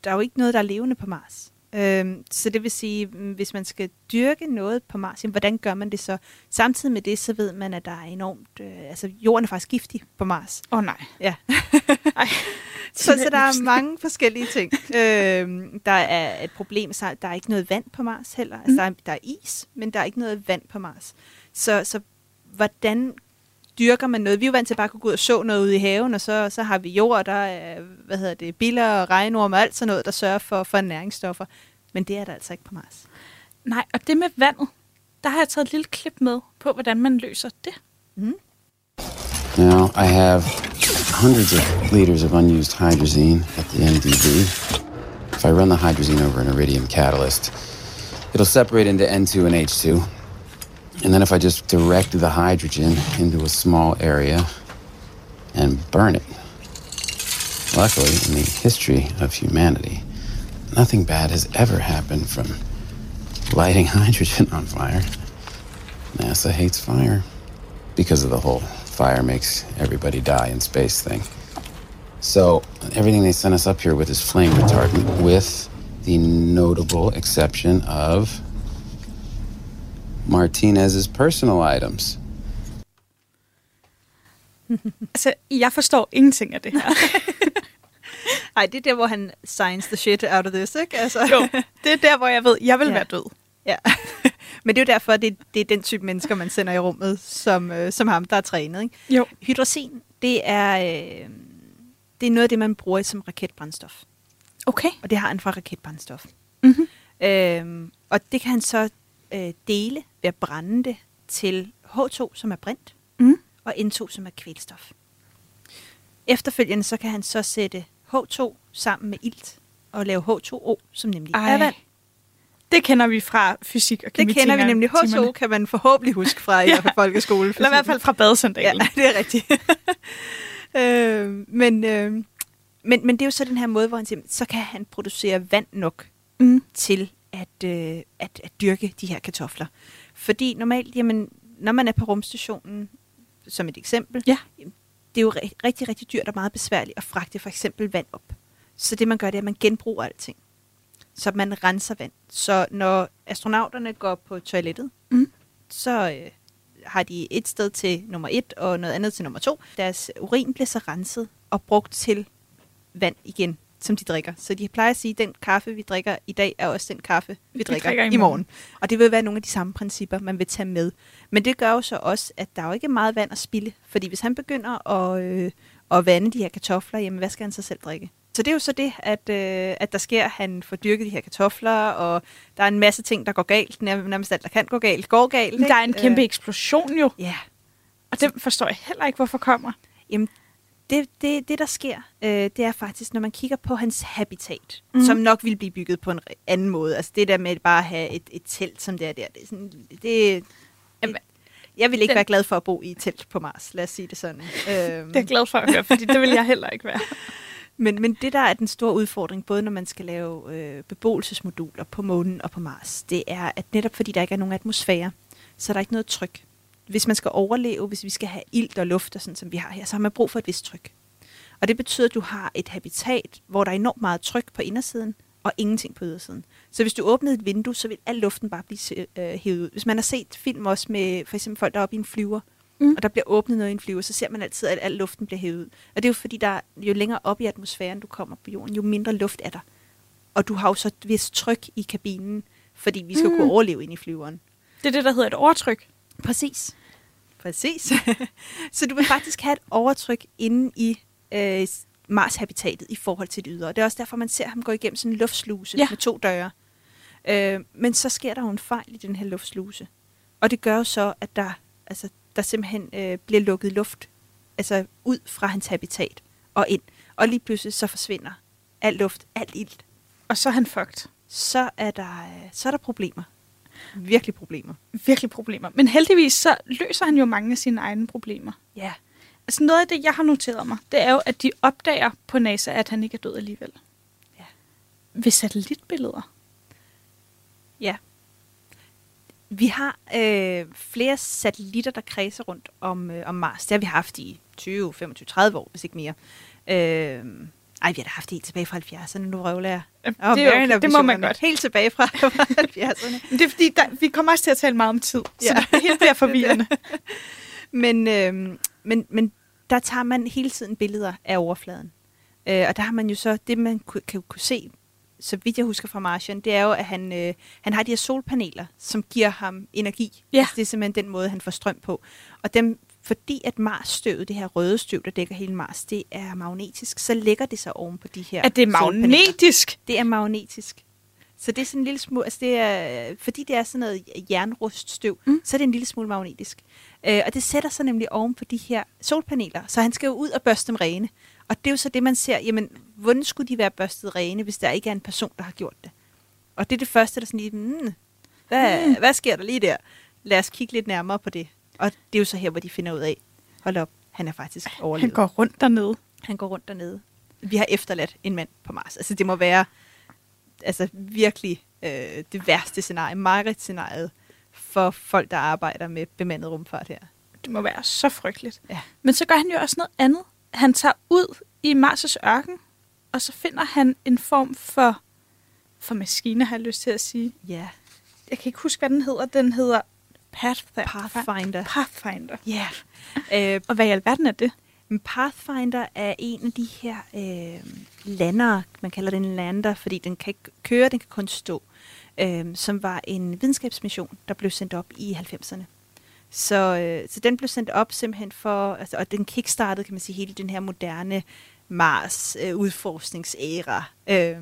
S3: der er jo ikke noget, der er levende på Mars. Øhm, så det vil sige, mm, hvis man skal dyrke noget på Mars, jamen, hvordan gør man det så? Samtidig med det, så ved man, at der er enormt... Øh, altså, jorden er faktisk giftig på Mars.
S2: Åh oh, nej.
S3: Ja.
S2: Ej.
S3: Så, så der er mange forskellige ting. øhm, der er et problem, så der er ikke noget vand på Mars heller. Altså,
S2: Mm.
S3: der, er, der er is, men der er ikke noget vand på Mars. Så, så hvordan dyrker man noget? Vi er jo vant til at bare kunne gå ud og så noget ude i haven, og så, så har vi jord, og der er, hvad hedder det, biller og regnorm og alt sådan noget, der sørger for, for næringsstoffer. Men det er der altså ikke på Mars.
S2: Nej, og det med vandet, der har jeg taget et lille klip med på, hvordan man løser det.
S8: Now, I have hundreds of liters of unused hydrazine at the NDB. If I run the hydrazine over an iridium catalyst, it'll separate into N2 and H2. And then if I just direct the hydrogen into a small area and burn it. Luckily, in the history of humanity, nothing bad has ever happened from lighting hydrogen on fire. NASA hates fire because of the whole fire makes everybody die in space thing. So everything they sent us up here with is flame retardant, with the notable exception of Martinez's personal items.
S2: Altså, jeg forstår ingenting af det her.
S3: Nej, det er der, hvor han signs the shit out of this, ikke? Altså.
S2: jo, det er der, hvor jeg ved, jeg vil
S3: Ja.
S2: være død.
S3: Ja. Men det er jo derfor, det, det er den type mennesker, man sender i rummet, som, øh, som ham, der er trænet. Ikke?
S2: Jo.
S3: Hydrogen, det er, øh, det er noget af det, man bruger som raketbrændstof.
S2: Okay.
S3: Og det har han fra raketbrændstof.
S2: Mhm.
S3: Øhm, og det kan han så øh, dele ved at brænde det til H2, som er brint,
S2: Mm.
S3: og N2, som er kvælstof. Efterfølgende så kan han så sætte H2 sammen med ilt og lave H2O, som nemlig
S2: Ej.
S3: er vand.
S2: Det kender vi fra fysik og kemi.
S3: Det kender vi nemlig. H2 kan man forhåbentlig huske fra
S2: Ja.
S3: fald folkeskole.
S2: Eller i hvert fald fra
S3: Ja,
S2: badesandalen.
S3: det er rigtigt. øh, men, øh, men, men det er jo så den her måde, hvor han siger, så kan han producere vand nok
S2: Mm.
S3: til at, øh, at, at dyrke de her kartofler. Fordi normalt, jamen, når man er på rumstationen, som et eksempel,
S2: Ja.
S3: det er jo ri- rigtig, rigtig dyrt og meget besværligt at fragte for eksempel vand op. Så det man gør, det er, at man genbruger alting. Så man renser vand. Så når astronauterne går på toilettet,
S2: Mm.
S3: så øh, har de et sted til nummer et og noget andet til nummer to. Deres urin bliver så renset og brugt til vand igen, som de drikker. Så de plejer at sige, at den kaffe, vi drikker i dag, er også den kaffe, vi,
S2: Vi
S3: drikker,
S2: drikker i
S3: i morgen. Og det vil være nogle af de samme principper, man vil tage med. Men det gør jo så også, at der er jo ikke meget vand at spille. Fordi hvis han begynder at, øh, at vande de her kartofler, jamen hvad skal han så selv drikke? Så det er jo så det, at, øh, at der sker, han får dyrket de her kartofler, og der er en masse ting, der går galt. Nær- Nærmest alt, der kan gå galt, går galt.
S2: Men der er en
S3: ikke?
S2: kæmpe
S3: Øh,
S2: eksplosion jo,
S3: Ja,
S2: og det forstår jeg heller ikke, hvorfor kommer.
S3: Jamen, det, det, det der sker, øh, det er faktisk, når man kigger på hans habitat, mm. som nok ville blive bygget på en anden måde. Altså det der med bare at have et, et telt, som det er der, det er sådan, det,
S2: Jamen,
S3: jeg vil ikke
S2: den-
S3: være glad for at bo i et telt på Mars, lad os sige det sådan. Øhm,
S2: Det er jeg glad for at høre, fordi det vil jeg heller ikke være.
S3: men, men det, der er den store udfordring, både når man skal lave øh, beboelsesmoduler på månen og på Mars, det er, at netop fordi der ikke er nogen atmosfære, så er der ikke noget tryk. Hvis man skal overleve, hvis vi skal have ilt og luft, og sådan, som vi har her, så har man brug for et vist tryk. Og det betyder, at du har et habitat, hvor der er enormt meget tryk på indersiden, og ingenting på ydersiden. Så hvis du åbnede et vindue, så vil al luften bare blive øh, hævet ud. Hvis man har set film også med for eksempel folk, der er oppe i en flyver,
S2: Mm.
S3: og der bliver åbnet noget i en flyver, så ser man altid, at al luften bliver hævet ud. Og det er jo fordi, der, jo længere op i atmosfæren du kommer på jorden, jo mindre luft er der. Og du har jo så et vist tryk i kabinen, fordi vi skal
S2: mm.
S3: kunne overleve ind i flyveren.
S2: Det er det, der hedder et overtryk.
S3: Præcis. Præcis. så du vil faktisk have et overtryk inde i øh, Mars-habitatet i forhold til det ydre. Det er også derfor, man ser ham gå igennem sådan en luftsluse
S2: Ja.
S3: med to døre. Øh, men så sker der jo en fejl i den her luftsluse. Og det gør jo så, at der, altså, der simpelthen øh, bliver lukket luft altså ud fra hans habitat og ind. Og lige pludselig så forsvinder al luft, alt ilt.
S2: Og så er han fucked.
S3: Så er der, øh, så er der problemer. Virkelig problemer.
S2: Virkelig problemer. Men heldigvis så løser han jo mange af sine egne problemer.
S3: Ja.
S2: Altså noget af det, jeg har noteret mig, det er jo, at de opdager på NASA, at han ikke er død alligevel.
S3: Ja.
S2: Ved satellitbilleder.
S3: Ja. Vi har øh, flere satellitter, der kredser rundt om, øh, om Mars. Det har vi haft i 20, 25, 30 år, hvis ikke mere. Øh, ej, vi har da haft helt tilbage fra 70'erne, nu røvler jeg. Åh,
S2: det er okay, det må man godt.
S3: Helt tilbage fra, fra 70'erne.
S2: Men det er fordi, der, vi kommer også til at tale meget om tid, så
S3: Ja.
S2: det hele bliver forvirrende.
S3: Men, øh, men, men der tager man hele tiden billeder af overfladen. Øh, og der har man jo så, det man ku- kan kunne se, så vidt jeg husker fra Martian, det er jo, at han, øh, han har de her solpaneler, som giver ham energi.
S2: Ja.
S3: Altså, det er simpelthen den måde, han får strøm på. Og dem, fordi at Mars-støvet, det her røde støv, der dækker hele Mars, det er magnetisk, så lægger det sig oven på de her
S2: At det er
S3: solpaneler.
S2: magnetisk.
S3: Det er magnetisk. Så det er sådan en lille smule, altså det er, fordi det er sådan noget jernruststøv, mm. så er det en lille smule magnetisk. Øh, og det sætter sig nemlig oven på de her solpaneler, så han skal jo ud og børste dem rene. Og det er jo så det, man ser, jamen, hvordan skulle de være børstet rene, hvis der ikke er en person, der har gjort det? Og det er det første, der sådan lige, mm, hvad, mm. hvad sker der lige der? Lad os kigge lidt nærmere på det. Og det er jo så her, hvor de finder ud af, hold op, han er faktisk overlevet.
S2: Han går rundt dernede.
S3: Han går rundt dernede. Vi har efterladt en mand på Mars. Altså, det må være altså, virkelig øh, det værste scenarie, Margaret-scenariet, for folk, der arbejder med bemandet rumfart her.
S2: Det må være så frygteligt.
S3: Ja.
S2: Men så gør han jo også noget andet. Han tager ud i Mars' ørken, og så finder han en form for, for maskine, har jeg lyst til at sige.
S3: Ja.
S2: Jeg kan ikke huske, hvad den hedder. Den hedder Pathfinder.
S3: Pathfinder.
S2: Pathfinder.
S3: Ja. Øh,
S2: Og hvad i alverden er det?
S3: men Pathfinder er en af de her øh, lander, man kalder den en lander, fordi den kan ikke køre, den kan kun stå, øh, som var en videnskabsmission, der blev sendt op i 90'erne. Så, øh, så den blev sendt op simpelthen for, altså, og den kickstartede, kan man sige, hele den her moderne Mars øh, udforskningsæra. Øh,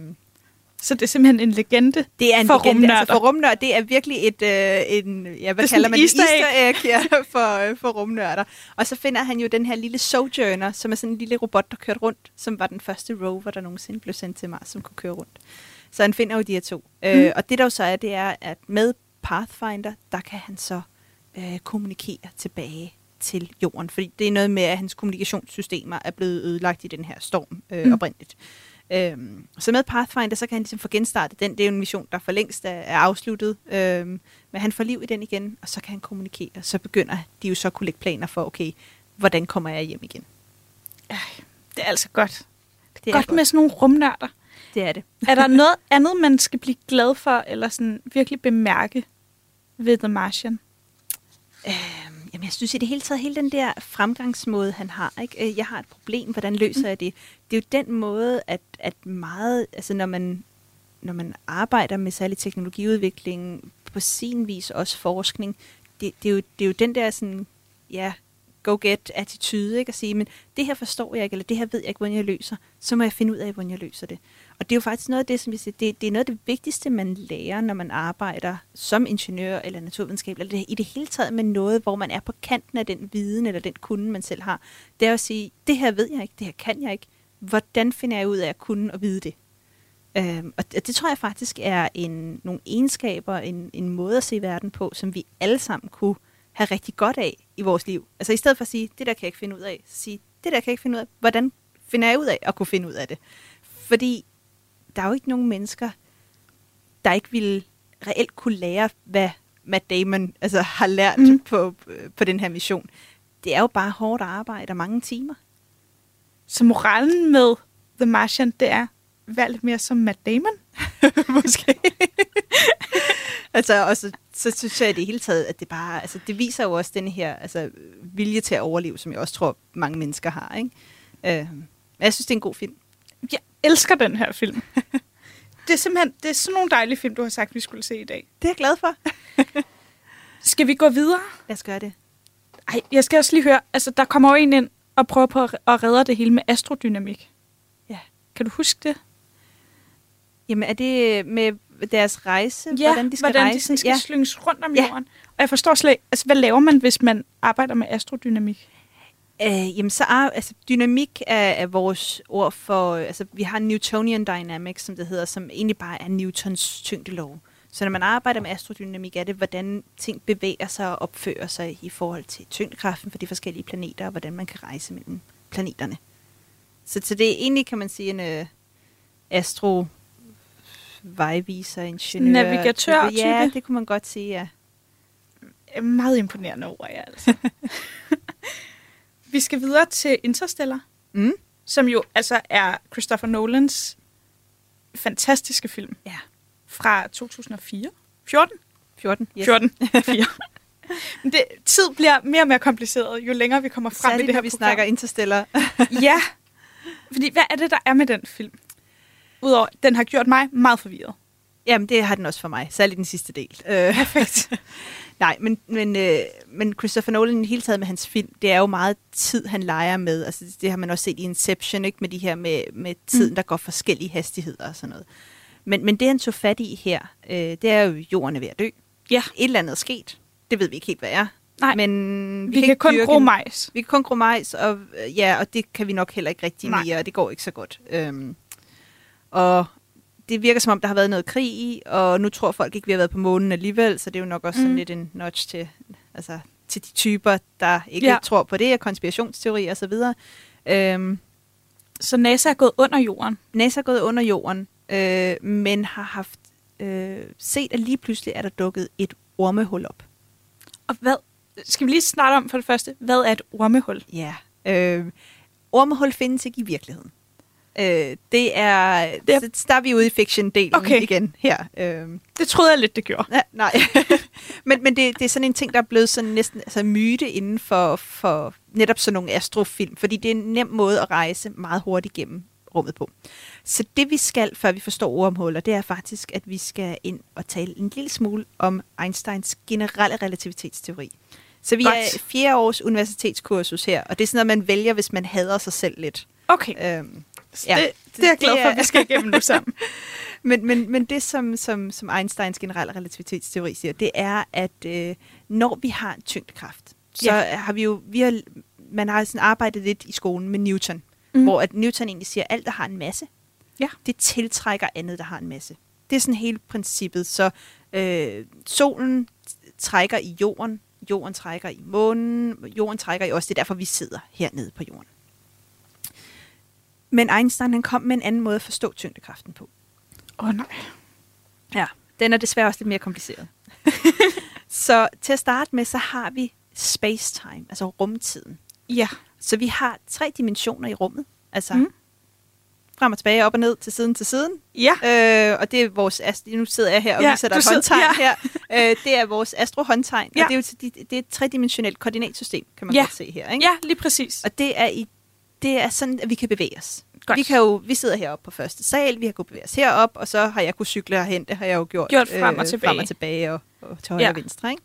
S2: Så det er simpelthen en legende
S3: det er en
S2: for
S3: legende,
S2: rumnørder.
S3: altså for rumnørder. Det er virkelig et, øh, en, ja, hvad
S2: Det er
S3: kalder man det?
S2: easter egg.
S3: Egg ja, for, øh, for rumnørder. Og så finder han jo den her lille Sojourner, som er sådan en lille robot, der kørte rundt, som var den første rover, der nogensinde blev sendt til Mars, som kunne køre rundt. Så han finder jo de her to. Mm. Øh, og det der jo så er, det er, at med Pathfinder, der kan han så øh, kommunikere tilbage til jorden. Fordi det er noget med, at hans kommunikationssystemer er blevet ødelagt i den her storm øh,
S2: Mm.
S3: oprindeligt. Øhm, så med Pathfinder, så kan han ligesom få genstartet den. Det er jo en mission, der for længst er, er afsluttet. Øhm, men han får liv i den igen, og så kan han kommunikere. Så begynder de jo så at kunne lægge planer for, okay, hvordan kommer jeg hjem igen?
S2: Det er altså godt.
S3: Det er
S2: godt, med sådan nogle rumnørder.
S3: Det er det.
S2: Er der noget andet, man skal blive glad for, eller sådan virkelig bemærke ved The Martian?
S3: Øhm, jamen, jeg synes i det hele taget, hele den der fremgangsmåde, han har, ikke? Øh, jeg har et problem, hvordan løser jeg det? Det er jo den måde, at, at meget, altså når man, når man arbejder med særlig teknologiudvikling, på sin vis også forskning, det, det, er, jo, det er jo den der sådan, ja, go-get-attitude, ikke? At sige, men det her forstår jeg ikke, eller det her ved jeg ikke, hvordan jeg løser, så må jeg finde ud af, hvordan jeg løser det. Og det er jo faktisk noget af det, som vi siger, det, det er noget af det vigtigste, man lærer, når man arbejder som ingeniør eller naturvidenskab, eller det, i det hele taget med noget, hvor man er på kanten af den viden eller den kunde, man selv har. Det er at sige, det her ved jeg ikke, det her kan jeg ikke. Hvordan finder jeg ud af at kunne og vide det? Øhm, og det, det tror jeg faktisk er en, nogle egenskaber, en, en måde at se verden på, som vi alle sammen kunne have rigtig godt af i vores liv. Altså i stedet for at sige, det der kan jeg ikke finde ud af, så sige, det der kan jeg ikke finde ud af, hvordan finder jeg ud af at kunne finde ud af det? Fordi der er jo ikke nogen mennesker, der ikke ville reelt kunne lære, hvad Matt Damon altså, har lært mm. på, på den her mission. Det er jo bare hårdt arbejde og mange timer.
S2: Så moralen med The Martian, det er, vær lidt mere som Matt Damon.
S3: Måske. altså, og så, så synes jeg i det hele taget, at det bare, altså, det viser jo også den her altså, vilje til at overleve, som jeg også tror, mange mennesker har. Ikke? Øh, men jeg synes, det er en god film.
S2: Jeg elsker den her film. det er simpelthen det er sådan nogle dejlige film, du har sagt, vi skulle se i dag.
S3: Det er jeg glad for.
S2: Skal vi gå videre?
S3: Lad os gøre det.
S2: Ej, jeg skal også lige høre, altså der kommer jo en ind og prøver på at redde det hele med astrodynamik.
S3: Ja.
S2: Kan du huske det?
S3: Jamen, er det med deres rejse?
S2: Ja,
S3: hvordan de skal
S2: hvordan
S3: rejse?
S2: de skal
S3: ja.
S2: slynges rundt om
S3: Ja.
S2: jorden. Og jeg forstår slet ikke, altså hvad laver man, hvis man arbejder med astrodynamik?
S3: Øh, jamen så er, altså dynamik er, er vores ord for, altså vi har Newtonian dynamics, som det hedder, som egentlig bare er Newtons tyngdelov. Så når man arbejder med astrodynamik, er det, hvordan ting bevæger sig og opfører sig i forhold til tyngdekraften for de forskellige planeter, og hvordan man kan rejse mellem planeterne. Så, så det er egentlig, kan man sige, en øh, astro vejviser, ingeniør.
S2: Navigatør-type?
S3: Ja, det kunne man godt sige, ja.
S2: Meget imponerende over jer, altså. vi skal videre til Interstellar,
S3: Mm.
S2: som jo altså er Christopher Nolans fantastiske film
S3: Ja.
S2: fra 2004. 14?
S3: 14.
S2: Yes. 14. 4. Men det, tid bliver mere og mere kompliceret, jo længere vi kommer frem i
S3: Særligt,
S2: det her
S3: vi
S2: program.
S3: snakker interstellar.
S2: Ja. Fordi hvad er det, der er med den film? Udover, den har gjort mig meget forvirret.
S3: Jamen, det har den også for mig. Særligt den sidste del. Øh,
S2: Perfekt.
S3: Nej, men, men, øh, men Christopher Nolan i hele taget med hans film, det er jo meget tid, han leger med. Altså, det har man også set i Inception, ikke? med de her med, med tiden, mm. der går forskellige hastigheder og sådan noget. Men, men det, han tog fat i her, øh, det er jo, jorden er ved at dø.
S2: Ja.
S3: Et eller andet er sket. Det ved vi ikke helt, hvad er.
S2: Nej,
S3: men
S2: vi, vi kan, kan kun gro majs.
S3: Vi kan kun gro majs, og, øh, ja, og det kan vi nok heller ikke rigtig
S2: Nej.
S3: mere, og det går ikke så godt. Øhm, og det virker som om, der har været noget krig i, og nu tror folk ikke, vi har været på månen alligevel, så det er jo nok også mm. sådan lidt en notch til, altså, til de typer, der ikke
S2: Ja.
S3: tror på det, og konspirationsteorier osv. Øhm,
S2: Så NASA er gået under jorden.
S3: NASA er gået under jorden, øh, men har haft øh, set, at lige pludselig er der dukket et ormehul op.
S2: Og hvad, skal vi lige starte om for det første, hvad er et ormehul?
S3: Ja. Øh, ormehul findes ikke i virkeligheden. Øh, det er,
S2: Det er-
S3: så der er vi ude i fiction-delen
S2: Okay.
S3: igen her. Øh,
S2: Det troede jeg lidt, det gjorde.
S3: ja, nej, men, men det, det er sådan en ting, der er blevet sådan næsten altså myte inden for, for netop sådan nogle astrofilm, fordi det er en nem måde at rejse meget hurtigt gennem rummet på. Så det vi skal, før vi forstår ormhuller, det er faktisk, at vi skal ind og tale en lille smule om Einsteins generelle relativitetsteori. Så vi
S2: Godt.
S3: er fjerde års universitetskursus her, og det er sådan noget, man vælger, hvis man hader sig selv lidt.
S2: Okay,
S3: Øhm,
S2: ja, det, det er jeg glad for, at vi skal igennem nu sammen.
S3: men, men, men det, som, som, som Einsteins generelle relativitetsteori siger, det er, at øh, når vi har en tyngdekraft, så
S2: Ja.
S3: har vi jo, vi har, man har sådan arbejdet lidt i skolen med Newton,
S2: mm.
S3: hvor at Newton egentlig siger, at alt, der har en masse,
S2: Ja.
S3: det tiltrækker andet, der har en masse. Det er sådan hele princippet. Så øh, solen trækker i jorden, jorden trækker i månen, jorden trækker i os. Det er derfor, vi sidder hernede på jorden. Men Einstein han kom med en anden måde at forstå tyngdekraften på.
S2: Åh oh, nej.
S3: Ja, den er desværre også lidt mere kompliceret. så til at starte med, så har vi space-time, altså rumtiden.
S2: Ja.
S3: Så vi har tre dimensioner i rummet. Altså
S2: Mm.
S3: frem og tilbage, op og ned, til siden til siden.
S2: Ja.
S3: Øh, og det er vores, ast- nu sidder jeg her og
S2: Ja,
S3: viser dig et håndtegn
S2: ja.
S3: her. Øh, det er vores astrohåndtegn,
S2: Ja.
S3: og det er jo til- det er et tredimensionelt koordinatsystem, kan man
S2: Ja.
S3: godt se her. Ikke?
S2: Ja, lige præcis.
S3: Og det er, i, det er sådan, at vi kan bevæge os.
S2: Godt.
S3: Vi, kan jo, vi sidder heroppe på første sal, vi har kunnet bevæge os herop, og så har jeg kunnet cykle herhen. Det har jeg jo gjort.
S2: Gjort frem og
S3: øh,
S2: tilbage.
S3: Frem og tilbage og, og til højre
S2: Ja.
S3: og venstre. Ikke?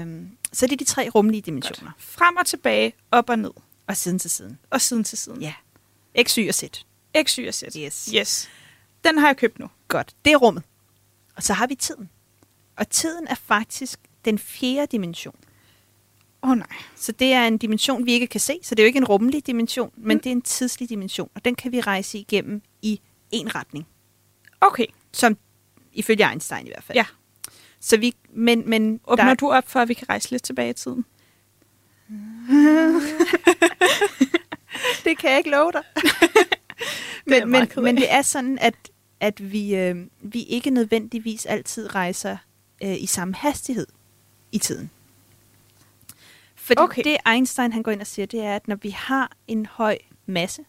S3: Øhm, så det er de tre rumlige dimensioner.
S2: Frem og tilbage, op og ned,
S3: Og siden til siden.
S2: og siden til siden.
S3: Ja. X, Y og Z.
S2: X, Y og Z.
S3: Yes.
S2: Yes. Den har jeg købt nu.
S3: Godt. Det er rummet. Og så har vi tiden. Og tiden er faktisk den fjerde dimension.
S2: Oh, nej.
S3: Så det er en dimension, vi ikke kan se. Så det er jo ikke en rummelig dimension, men det er en tidslig dimension. Og den kan vi rejse igennem i en retning.
S2: Okay.
S3: Som ifølge Einstein i hvert fald.
S2: Ja.
S3: Så vi, men, men
S2: Åbner
S3: der,
S2: du op for, at vi kan rejse lidt tilbage i tiden?
S3: det kan jeg ikke love dig. Men, men, men det er sådan, at, at vi, øh, vi ikke nødvendigvis altid rejser øh, i samme hastighed i tiden. Fordi
S2: Okay.
S3: det Einstein han går ind og siger, det er, at når vi har en høj masse,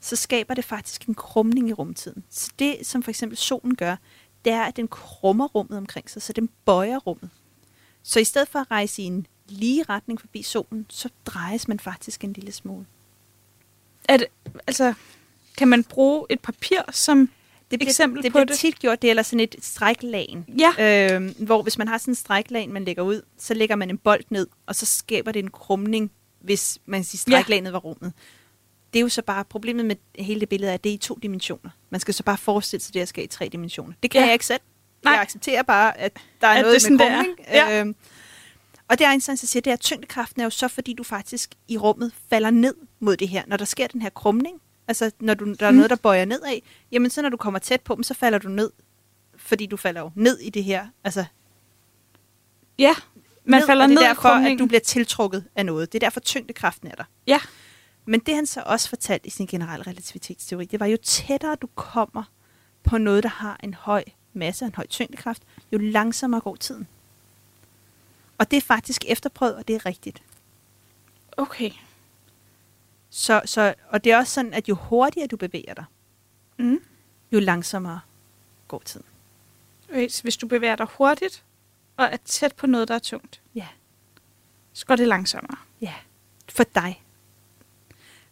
S3: så skaber det faktisk en krumning i rumtiden. Så det, som for eksempel solen gør, det er, at den krummer rummet omkring sig, så den bøjer rummet. Så i stedet for at rejse i en lige retning forbi solen, så drejes man faktisk en lille smule.
S2: Det, altså, kan man bruge et papir som
S3: Det bliver,
S2: eksempel
S3: det
S2: på
S3: bliver
S2: det?
S3: tit gjort, det er eller sådan et stræklagen.
S2: Ja.
S3: Øhm, hvor hvis man har sådan en stræklagen, man lægger ud, så lægger man en bold ned, og så skaber det en krumning, hvis man kan sige, stræklagenet var rummet. Det er jo så bare, problemet med hele det billede er, at det er i to dimensioner. Man skal så bare forestille sig, det her sker i tre dimensioner. Det kan
S2: Ja.
S3: ja. jeg ikke selv.
S2: Nej.
S3: Jeg accepterer bare, at der er
S2: At
S3: noget
S2: det er
S3: med
S2: er.
S3: krumning.
S2: Ja.
S3: Øhm, og det Einstein så siger, det er, at tyngdekraften er jo så, fordi du faktisk i rummet falder ned mod det her. Når der sker den her krumning, altså når du, der er
S2: Mm.
S3: noget, der bøjer nedad, jamen så når du kommer tæt på dem, så falder du ned. Fordi du falder jo ned i det her. Altså,
S2: Ja, man
S3: ned,
S2: falder
S3: og det
S2: ned
S3: er derfor, at du bliver tiltrukket af noget. Det er derfor, tyngdekraften er der.
S2: Ja.
S3: Men det han så også fortalte i sin generelle relativitetsteori, det var jo tættere du kommer på noget, der har en høj masse, en høj tyngdekraft, jo langsommere går tiden. Og det er faktisk efterprøvet, og det er rigtigt.
S2: Okay.
S3: Så, så, og det er også sådan, at jo hurtigere du bevæger dig,
S2: Mm.
S3: jo langsommere går tiden.
S2: Okay, så hvis du bevæger dig hurtigt, og er tæt på noget, der er tungt,
S3: Ja.
S2: så går det langsommere.
S3: Ja, for dig.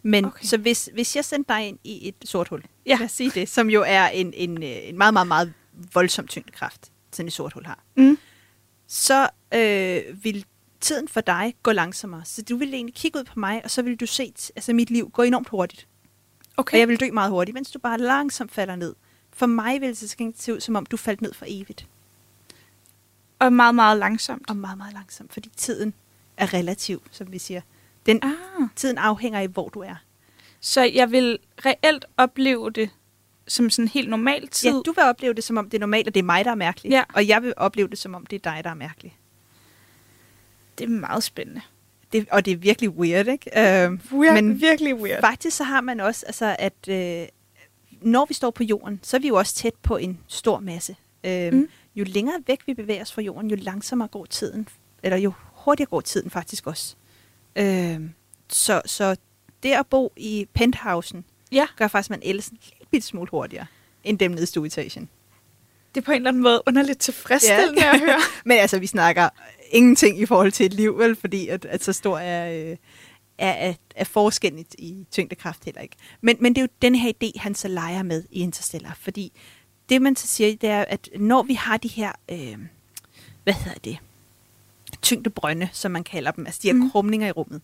S3: Men
S2: Okay.
S3: så hvis, hvis jeg sendte dig ind i et sort hul,
S2: Ja.
S3: lad os sige det, som jo er en, en, øh, en meget, meget, meget voldsom tyngdekraft, sådan et sort hul har,
S2: Mm.
S3: så øh, vil tiden for dig gå langsommere. Så du vil egentlig kigge ud på mig, og så vil du se altså mit liv gå enormt hurtigt.
S2: Okay.
S3: Og jeg vil dø meget hurtigt, mens du bare langsomt falder ned. For mig vil det så se ud, som om du faldt ned for evigt.
S2: Og meget, meget langsomt.
S3: Og meget, meget langsomt, fordi tiden er relativ, som vi siger. Den,
S2: Ah.
S3: Tiden afhænger af, hvor du er.
S2: Så jeg vil reelt opleve det som sådan helt normal tid.
S3: Ja, du vil opleve det, som om det er normalt, og det er mig, der er mærkelig.
S2: Ja.
S3: Og jeg vil opleve det, som om det er dig, der er mærkelig.
S2: Det er meget spændende.
S3: Det, og det er virkelig weird, ikke? Uh,
S2: Weird, virkelig weird.
S3: Faktisk så har man også, altså at øh, når vi står på jorden, så er vi jo også tæt på en stor masse. Øh,
S2: Mm.
S3: Jo længere væk vi bevæger os fra jorden, jo langsommere går tiden, eller jo hurtigere går tiden faktisk også. Øh, så, så det at bo i penthousen,
S2: Ja.
S3: gør faktisk, at man ældes en lille smule hurtigere, end dem nede i stueetagen.
S2: Det er på en eller anden måde underligt tilfredsstillende at høre.
S3: Men altså, vi snakker ingenting i forhold til et liv, vel? Fordi at, at så stor er, øh, er, er, er forskellen i, i tyngdekraft heller ikke. Men, men det er jo den her idé, han så leger med i Interstellar. Fordi det, man så siger, det er, at når vi har de her, øh, hvad hedder det, tyngdebrønde, som man kalder dem, altså de her
S2: Mm.
S3: mm. krumninger i rummet.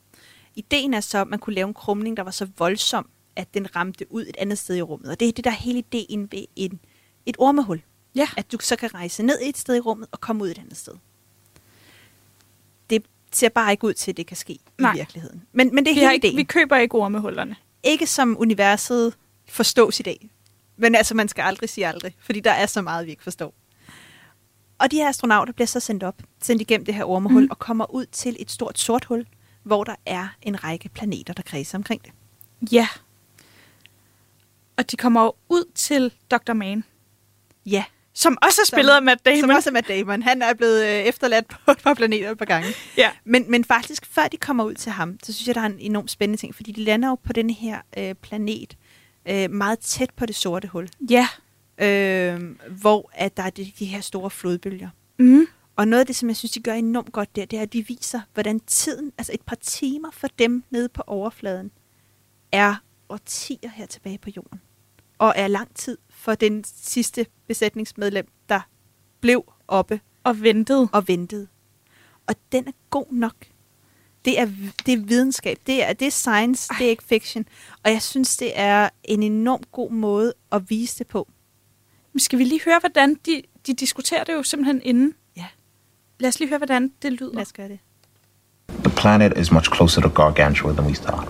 S3: Ideen er så, at man kunne lave en krumning, der var så voldsom, at den ramte ud et andet sted i rummet. Og det er det, der er hele ideen ved en, et ormehul.
S2: Ja.
S3: At du så kan rejse ned et sted i rummet og komme ud et andet sted. Det ser bare ikke ud til, at det kan ske
S2: Nej.
S3: i virkeligheden. Men, men det er
S2: Vi,
S3: hele
S2: ikke,
S3: ideen.
S2: vi køber ikke ormehullerne.
S3: Ikke som universet forstås i dag. Men altså, man skal aldrig sige aldrig, fordi der er så meget, vi ikke forstår. Og de her astronauter bliver så sendt op, sendt igennem det her ormehul,
S2: Mm.
S3: og kommer ud til et stort sort hul, hvor der er en række planeter, der kredser omkring det.
S2: Ja. Og de kommer ud til Dr. Man,
S3: Ja,
S2: som også er spillet af Matt Damon.
S3: som også er Matt Damon. Han er blevet øh, efterladt på et par planeter et par gange.
S2: Ja.
S3: Men, men faktisk, før de kommer ud til ham, så synes jeg, der er en enormt spændende ting, fordi de lander jo på den her øh, planet øh, meget tæt på det sorte hul,
S2: Ja.
S3: øh, hvor at der er de, de her store flodbølger.
S2: Mm.
S3: Og noget af det, som jeg synes, de gør enormt godt der, det er, at de viser, hvordan tiden, altså et par timer for dem nede på overfladen, er årtier her tilbage på jorden. Og er lang tid for den sidste besætningsmedlem, der blev oppe
S2: Og ventede.
S3: og ventede. Og den er god nok. Det er, det er videnskab, det er, det er science, Ej. det er ikke fiction. Og jeg synes, det er en enormt god måde at vise det på.
S2: Men skal vi lige høre, hvordan de, de diskuterer det jo simpelthen inden?
S3: Ja.
S2: Lad os lige høre, hvordan det lyder.
S3: Lad os gøre det.
S9: The planet is much closer to Gargantua than we thought.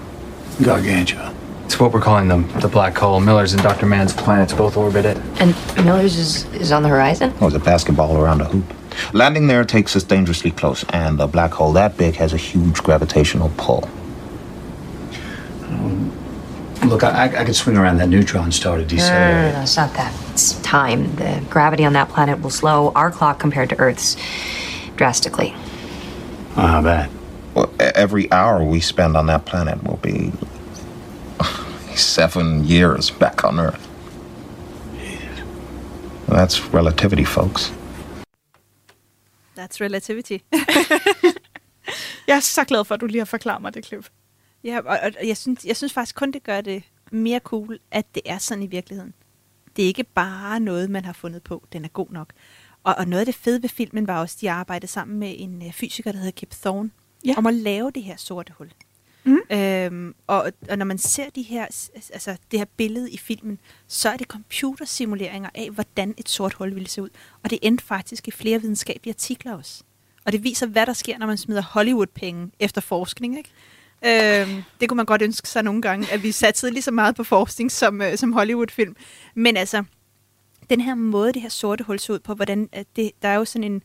S10: Gargantua. It's what we're calling them, the black hole. Miller's and Dr. Mann's planets both orbit it.
S11: And Miller's is, is on the horizon?
S9: Oh, it's a basketball around a hoop. Landing there takes us dangerously close, and a black hole that big has a huge gravitational pull.
S10: Um, look, I, I could swing around that neutron star to
S11: No, no, no, no, no, it's not that. It's time. The gravity on that planet will slow our clock compared to Earth's drastically.
S10: Oh, how bad?
S9: Well, every hour we spend on that planet will be seven years back on Earth. That's relativity, folks.
S3: That's relativity.
S2: Jeg er så glad for, at du lige har forklaret mig det klip.
S3: Ja, og, og jeg, synes, jeg synes faktisk kun, det gør det mere cool, at det er sådan i virkeligheden. Det er ikke bare noget, man har fundet på. Den er god nok. Og, og noget af det fede ved filmen var også, at de arbejdede sammen med en øh, fysiker, der hedder Kip Thorne,
S2: Ja.
S3: om at lave det her sorte hul.
S2: Mm.
S3: Øhm, og, og når man ser de her, altså det her billede i filmen, så er det computersimuleringer af, hvordan et sort hul ville se ud. Og det endte faktisk i flere videnskabelige artikler også. Og det viser, hvad der sker, når man smider Hollywood-penge efter forskning. Ikke? Øhm, det kunne man godt ønske sig nogle gange, at vi satsede lige så meget på forskning som, øh, som Hollywood-film. Men altså, den her måde, det her sorte hul ser ud på, hvordan at det, der er jo sådan en,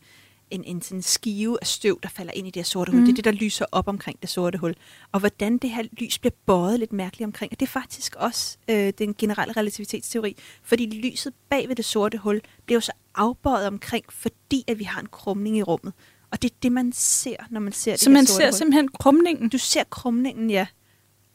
S3: en, en sådan skive af støv, der falder ind i det her sorte hul.
S2: Mhm.
S3: Det er det, der lyser op omkring det sorte hul. Og hvordan det her lys bliver bøjet lidt mærkeligt omkring. Og det er faktisk også øh, den generelle relativitetsteori. Fordi lyset bag ved det sorte hul bliver jo så afbøjet omkring, fordi at vi har en krumning i rummet. Og det er det, man ser, når man ser
S2: Så
S3: det her
S2: man ser
S3: hul.
S2: simpelthen krumningen.
S3: Du ser krumningen, ja.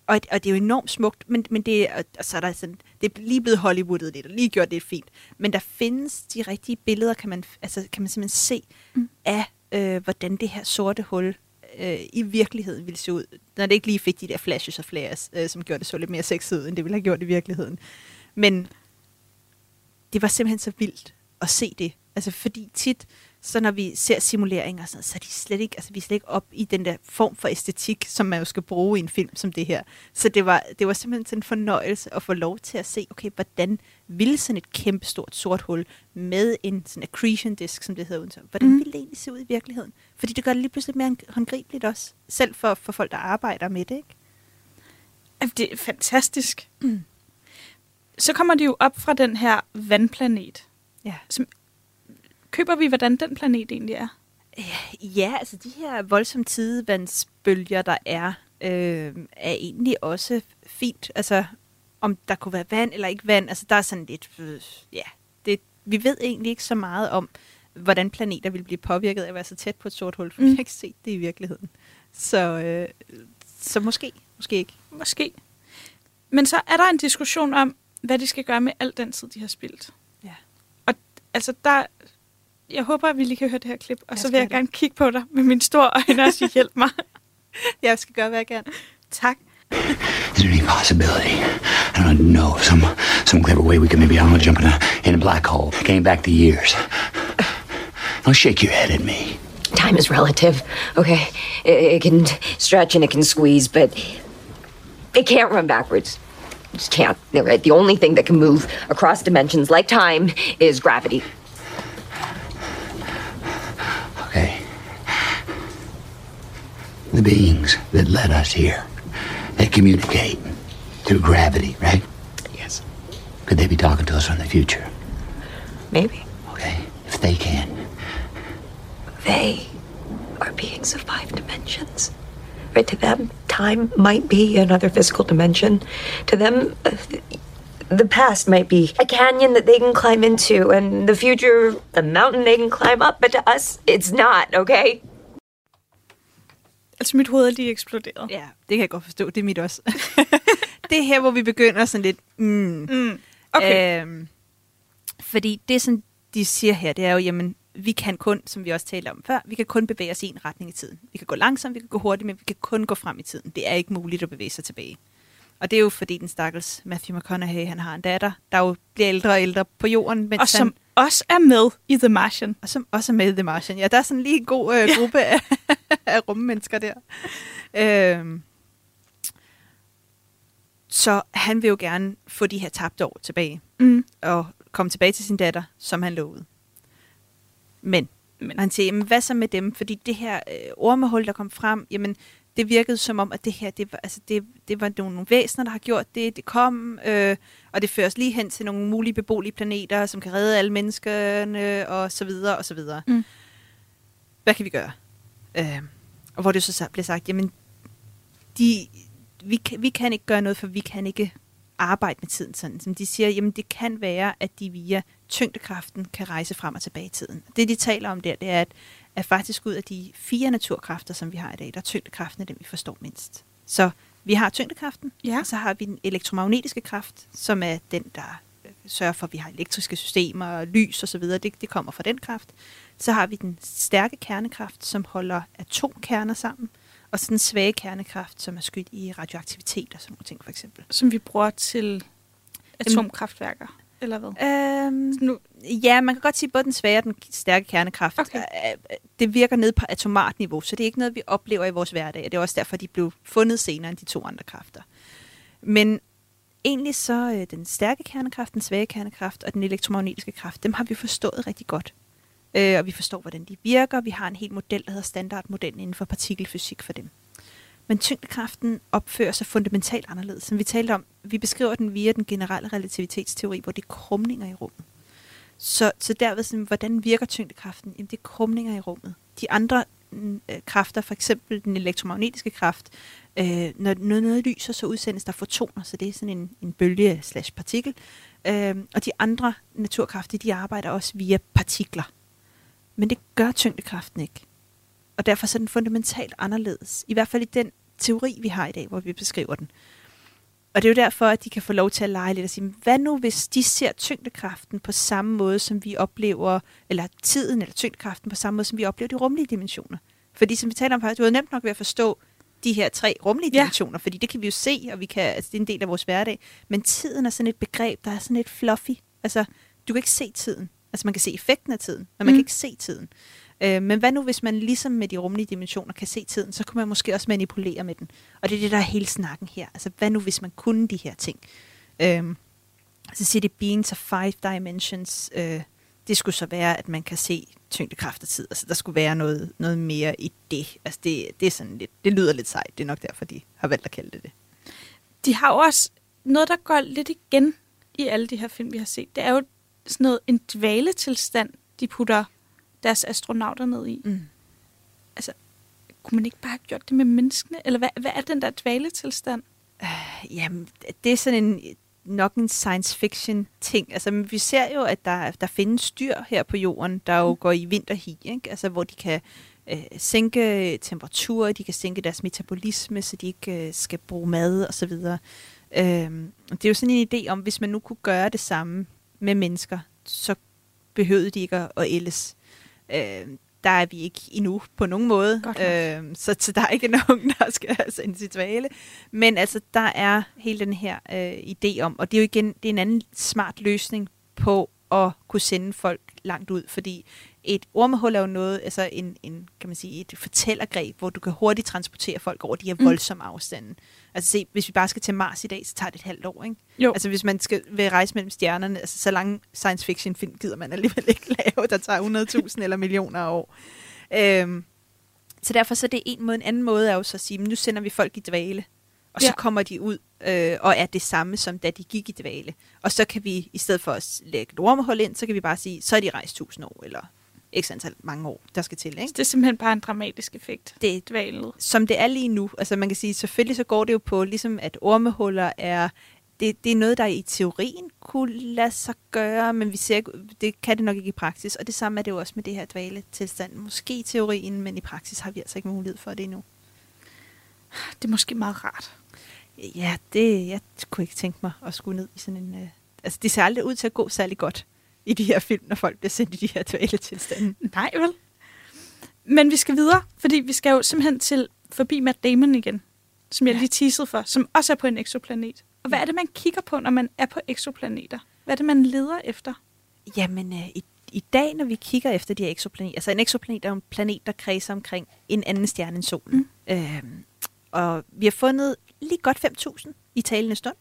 S3: Og, og det er jo enormt smukt, men, men det, og så er der sådan, det er lige blevet Hollywoodet lidt, og lige gjort det fint. Men der findes de rigtige billeder, kan man, altså, kan man simpelthen se, mm. af øh, hvordan det her sorte hul øh, i virkeligheden ville se ud, når det ikke lige fik de der flashes og flares, øh, som gjorde det så lidt mere sexet ud, end det ville have gjort i virkeligheden. Men det var simpelthen så vildt at se det. Altså fordi tit, så når vi ser simuleringer, og sådan, noget, så er de slet ikke, altså vi er slet ikke op i den der form for æstetik, som man jo skal bruge i en film som det her. Så det var, det var simpelthen sådan en fornøjelse at få lov til at se, okay, hvordan ville sådan et kæmpe stort sort hul med en sådan accretion disk, som det hedder udenfor, hvordan
S2: Mm.
S3: ville det egentlig se ud i virkeligheden? Fordi det gør det lige pludselig mere håndgribeligt også, selv for, for folk, der arbejder med det, ikke?
S2: Det er fantastisk. Mm. Så kommer de jo op fra den her vandplanet.
S3: Ja.
S2: Som, køber vi, hvordan den planet egentlig er?
S3: Ja, altså de her voldsomme tidevandsbølger, der er, øh, er egentlig også fint. Altså, om der kunne være vand eller ikke vand, altså der er sådan lidt, øh, ja, det, vi ved egentlig ikke så meget om, hvordan planeter vil blive påvirket af at være så tæt på et sort hul, for mm. vi har ikke set det i virkeligheden. Så, øh, så måske, måske ikke.
S2: Måske. Men så er der en diskussion om, hvad de skal gøre med al den tid, de har spildt.
S3: Ja.
S2: Og altså, der... Jeg håber, at vi lige kan høre det her klip, og
S3: Jeg
S2: så vil
S3: skal
S2: jeg
S3: det.
S2: gerne kigge på dig med mine store øjne og sige, hjælp mig.
S3: jeg skal gøre, hvad jeg kan.
S2: Tak.
S12: Is there any possibility? I don't know, some some clever way we could maybe, I don't know, jump in a in a black hole, Came back the years. Don't shake your head at me.
S11: Time is relative, okay? It, it can stretch and it can squeeze, but it can't run backwards. It just can't. Right? The only thing that can move across dimensions like time is gravity.
S12: The beings that led us here, they communicate through gravity, right?
S11: Yes.
S12: Could they be talking to us from the future?
S11: Maybe.
S12: Okay. If they can,
S11: They are beings of five dimensions. Right? To them, time might be another physical dimension. To them, uh, the past might be a canyon that they can climb into, and the future, a mountain they can climb up. But to us, it's not, okay?
S2: Altså, mit hoved er lige eksploderet.
S3: Ja, det kan jeg godt forstå. Det er mit også. det er her, hvor vi begynder sådan lidt... Mm,
S2: Mm. Okay.
S3: Øhm, fordi det, som de siger her, det er jo, jamen, vi kan kun, som vi også talte om før, vi kan kun bevæge os i en retning i tiden. Vi kan gå langsomt, vi kan gå hurtigt, men vi kan kun gå frem i tiden. Det er ikke muligt at bevæge sig tilbage. Og det er jo fordi den stakkels Matthew McConaughey, han har en datter, der jo bliver ældre og ældre på jorden. Mens
S2: Og som
S3: han,
S2: også er med i The Martian.
S3: og som også er med i The Martian. Ja, der er sådan lige en god øh, gruppe af, af rummennesker der. Øhm, så han vil jo gerne få de her tabte år tilbage.
S2: Mm.
S3: Og komme tilbage til sin datter, som han lovede. Men, Men. han siger, jamen, hvad så med dem? Fordi det her øh, ormehul, der kom frem, jamen, det virkede som om, at det her, det var, altså, det, det var nogle, nogle væsener, der har gjort det. Det kom, øh, og det fører os lige hen til nogle mulige beboelige planeter, som kan redde alle menneskerne, og så videre, og så videre.
S2: Mm.
S3: Hvad kan vi gøre? Øh, og hvor det så bliver sagt, jamen, de, vi, kan, vi kan ikke gøre noget, for vi kan ikke arbejde med tiden sådan. Som de siger, jamen det kan være, at de via tyngdekraften kan rejse frem og tilbage i tiden. Det, de taler om der, det er, at, at faktisk ud af de fire naturkræfter, som vi har i dag, der er tyngdekraften er den, vi forstår mindst. Så vi har tyngdekraften,
S2: Ja.
S3: og så har vi den elektromagnetiske kraft, som er den, der øh, sørger for, at vi har elektriske systemer, lys osv. Det, det kommer fra den kraft. Så har vi den stærke kernekraft, som holder atomkerner sammen, og så den svage kernekraft, som er skyld i radioaktivitet og sådan nogle ting, for eksempel.
S2: Som vi bruger til atomkraftværker, eller hvad?
S3: Øhm,
S2: Nu,
S3: ja, man kan godt sige, både den svage og den stærke kernekraft,
S2: Okay.
S3: øh, det virker ned på atomart niveau, så det er ikke noget, vi oplever i vores hverdag. Det er også derfor, de blev fundet senere end de to andre kræfter. Men egentlig så øh, den stærke kernekraft, den svage kernekraft og den elektromagnetiske kraft, dem har vi forstået rigtig godt. Øh, og vi forstår, hvordan de virker. Vi har en hel model, der hedder standardmodellen inden for partikelfysik for dem. Men tyngdekraften opfører sig fundamentalt anderledes. Som vi talte om, vi beskriver den via den generelle relativitetsteori, hvor det er krumninger i rummet. Så, så derved, sådan, hvordan virker tyngdekraften? Jamen, det er krumninger i rummet. De andre mm, øh, kræfter, for eksempel den elektromagnetiske kraft, øh, når, når noget lyser, så udsendes der fotoner, så det er sådan en, en bølge slash partikel. Øh, og de andre naturkræfter, de arbejder også via partikler. Men det gør tyngdekraften ikke. Og derfor så er den fundamentalt anderledes. I hvert fald i den teori, vi har i dag, hvor vi beskriver den. Og det er jo derfor, at de kan få lov til at lege lidt og sige, hvad nu hvis de ser tyngdekraften på samme måde, som vi oplever, eller tiden eller tyngdekraften på samme måde, som vi oplever de rumlige dimensioner? Fordi som vi taler om du er nemt nok ved at forstå de her tre rumlige
S2: Ja.
S3: dimensioner, fordi det kan vi jo se, og vi kan, altså, det er en del af vores hverdag. Men tiden er sådan et begreb, der er sådan lidt fluffy. Altså, du kan ikke se tiden. Altså, man kan se effekten af tiden, men man
S2: Mm.
S3: kan ikke se tiden. Øh, men hvad nu, hvis man ligesom med de rumlige dimensioner kan se tiden, så kan man måske også manipulere med den. Og det er det, der er hele snakken her. Altså, hvad nu, hvis man kunne de her ting? Øh, så siger det beings of five dimensions. Øh, det skulle så være, at man kan se tyngdekraft og tid. Altså, der skulle være noget, noget mere i det. Altså, det, det, er sådan lidt, det lyder lidt sejt. Det er nok derfor, de har valgt at kalde det det.
S2: De har jo også noget, der går lidt igen i alle de her film, vi har set. Det er jo sådan noget, en dvaletilstand, de putter deres astronauter ned i.
S3: Mm.
S2: Altså, kunne man ikke bare have gjort det med menneskene? Eller hvad, hvad er den der dvaletilstand?
S3: Jamen, det er sådan en, nok en science fiction ting. Altså, men vi ser jo, at der, der findes dyr her på jorden, der jo går i vinterhi, ikke? Altså, hvor de kan øh, sænke temperaturer, de kan sænke deres metabolisme, så de ikke øh, skal bruge mad og så videre. Øhm, det er jo sådan en idé om, hvis man nu kunne gøre det samme med mennesker, så behøvede de ikke at ældes. Øh, der er vi ikke endnu på nogen måde. Øh, så, så der er ikke nogen, der skal sendes i dvale. Men altså, der er hele den her øh, idé om, og det er jo igen det er en anden smart løsning på at kunne sende folk langt ud, fordi et ormehul er jo noget, altså en, en kan man sige, et fortællergreb, hvor du kan hurtigt transportere folk over de her
S2: Mm.
S3: voldsomme afstande. Altså se, hvis vi bare skal til Mars i dag, så tager det et halvt år, ikke?
S2: Jo.
S3: Altså hvis man skal vil rejse mellem stjernerne, altså så lange science fiction film gider man alligevel ikke lave, der tager 100.000 eller millioner af år. Øhm, så derfor så er det en måde. En anden måde er jo så at sige, nu sender vi folk i dvale, og så
S2: Ja.
S3: kommer de ud øh, og er det samme, som da de gik i dvale. Og så kan vi, i stedet for at lægge et ormehul ind, så kan vi bare sige, så er de rejst 1000 år, eller x antal mange år, der skal til. Ikke?
S2: Det er simpelthen bare en dramatisk effekt.
S3: Det er
S2: dvalet.
S3: Som det er lige nu. Altså man kan sige, selvfølgelig så går det jo på, ligesom at ormehuller er, det, det er noget, der i teorien kunne lade sig gøre, men vi ser, det kan det nok ikke i praksis. Og det samme er det jo også med det her dvale-tilstand. Måske i teorien, men i praksis har vi altså ikke mulighed for det endnu.
S2: Det er måske meget rart.
S3: Ja, det, jeg kunne ikke tænke mig at skulle ned i sådan en... Øh, altså, det ser aldrig ud til at gå særlig godt i de her film, når folk bliver sendt i de her dvale-tilstande.
S2: Nej, vel? Men vi skal videre, fordi vi skal jo simpelthen til forbi Matt Damon igen, som jeg lige teasede for, som også er på en eksoplanet. Og hvad er det, man kigger på, når man er på eksoplaneter? Hvad er det, man leder efter?
S3: Jamen, øh, i, i dag, når vi kigger efter de her eksoplaneter, altså en eksoplanet er en planet, der kredser omkring en anden stjerne end solen. Mm. Øhm, og vi har fundet lige godt 5.000 i talende stund.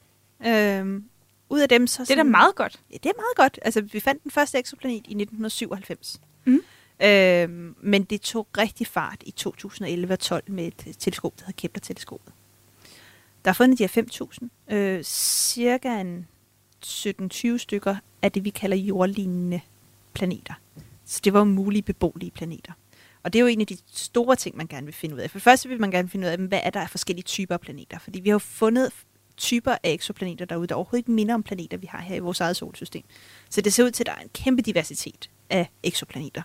S3: Øhm, ud af dem så...
S2: Det er da meget godt.
S3: Ja, det er meget godt. Altså, vi fandt den første eksoplanet i 1997.
S2: Mm.
S3: Øhm, men det tog rigtig fart i 2011 og 12 med et teleskop, der hedder Kepler-teleskopet. Der er fundet de her 5.000. Øh, cirka en 17-20 stykker af det, vi kalder jordlignende planeter. Så det var jo mulige beboelige planeter. Og det er jo en af de store ting, man gerne vil finde ud af. For det første vil man gerne finde ud af, hvad er der af forskellige typer af planeter. Fordi vi har jo fundet typer af eksoplaneter derude, der overhovedet ikke minder om planeter, vi har her i vores eget solsystem. Så det ser ud til, at der er en kæmpe diversitet af eksoplaneter.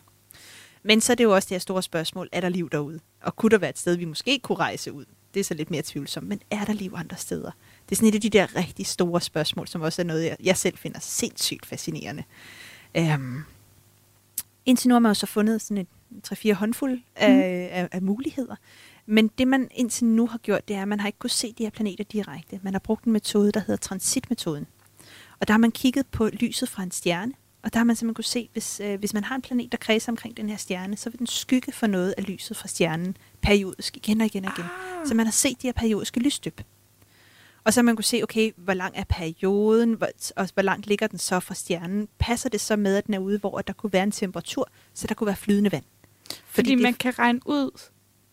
S3: Men så er det jo også det her store spørgsmål, er der liv derude? Og kunne der være et sted, vi måske kunne rejse ud? Det er så lidt mere tvivlsomt, men er der liv andre steder? Det er sådan et af de der rigtig store spørgsmål, som også er noget, jeg, selv finder sindssygt fascinerende. Øhm, indtil nu har man jo så fundet sådan et 3-4 håndfuld af, mm. af, af muligheder. Men det man indtil nu har gjort, det er, at man har ikke kunnet se de her planeter direkte. Man har brugt en metode, der hedder transitmetoden. Og der har man kigget på lyset fra en stjerne, og der har man simpelthen kunne se, hvis, øh, hvis man har en planet, der kredser omkring den her stjerne, så vil den skygge for noget af lyset fra stjernen periodisk igen og igen og igen. Ah. Så man har set de her periodiske lysstøb. Og så har man kunne se, okay, hvor lang er perioden, hvor, og hvor langt ligger den så fra stjernen. Passer det så med, at den er ude, hvor der kunne være en temperatur, så der kunne være flydende vand?
S2: Fordi, Fordi
S3: det-
S2: man kan regne ud,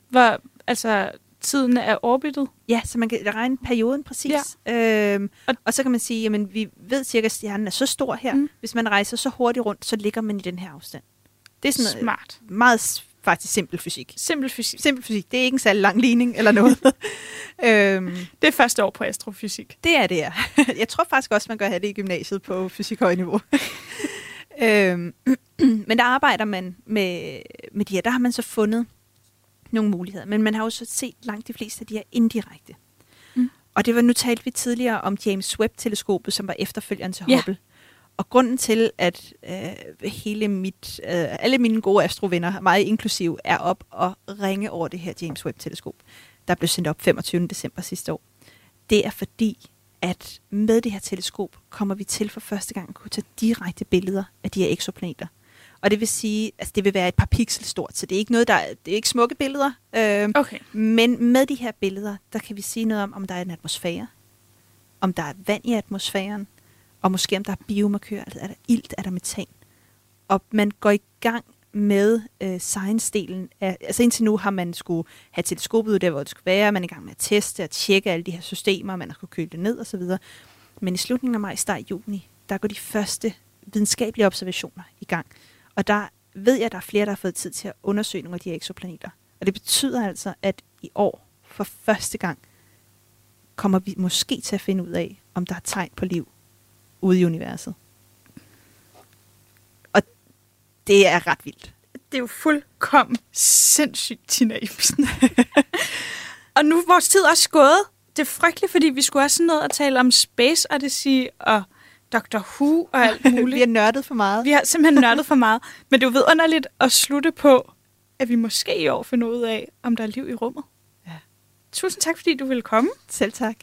S2: hvor altså, tiden er orbitet.
S3: Ja, så man kan regne perioden præcis. Ja. Øhm, og, og så kan man sige, jamen vi ved cirka, at stjernen er så stor her. Mm. Hvis man rejser så hurtigt rundt, så ligger man i den her afstand. Det er sådan noget,
S2: Smart.
S3: meget s- faktisk simpel fysik.
S2: Simpel fysik.
S3: Simpel fysik. Det er ikke en særlig lang ligning eller noget. øhm,
S2: Det er første år på astrofysik.
S3: det er det, ja. Jeg tror faktisk også, man gør have det i gymnasiet på fysikhøjniveau. øhm, men der arbejder man med, med de her. Der har man så fundet nogle muligheder. Men man har jo så set langt de fleste af de her indirekte.
S2: Mm.
S3: Og det var, nu talte vi tidligere om James Webb-teleskopet, som var efterfølgeren til
S2: Ja.
S3: Hubble. og grunden til, at øh, hele mit, øh, alle mine gode astrovenner, meget inklusiv, er op og ringe over det her James Webb-teleskop, der blev sendt op 25. december sidste år, det er fordi, at med det her teleskop kommer vi til for første gang at kunne tage direkte billeder af de her eksoplaneter. Og det vil sige, at altså det vil være et par pixel stort, så det er ikke noget, der det er ikke smukke billeder. Øh,
S2: okay.
S3: Men med de her billeder, der kan vi sige noget om, om der er en atmosfære, om der er vand i atmosfæren, og måske om der er biomarkører, altså er der ilt, er der metan. Og man går i gang med øh, science-delen. Af, altså indtil nu har man skulle have teleskopet ud der, hvor det skulle være. Man er i gang med at teste og tjekke alle de her systemer, man har skulle køle det ned osv. Men i slutningen af maj, start juni, der går de første videnskabelige observationer i gang. Og der ved jeg, at der er flere, der har fået tid til at undersøge nogle af de her eksoplaneter. Og det betyder altså, at i år for første gang kommer vi måske til at finde ud af, om der er tegn på liv ude i universet. Og det er ret vildt.
S2: Det er jo fuldkommen sindssygt, Tina Ibsen. og nu er vores tid også gået. Det er frygteligt, fordi vi skulle også noget at tale om Space Odyssey og Dr. Who og alt muligt.
S3: vi har nørdet for meget.
S2: Vi har simpelthen nørdet for meget. Men det er jo vidunderligt at slutte på, at vi måske i år finder ud af, om der er liv i rummet.
S3: Ja.
S2: Tusind tak, fordi du ville komme.
S3: Selv tak.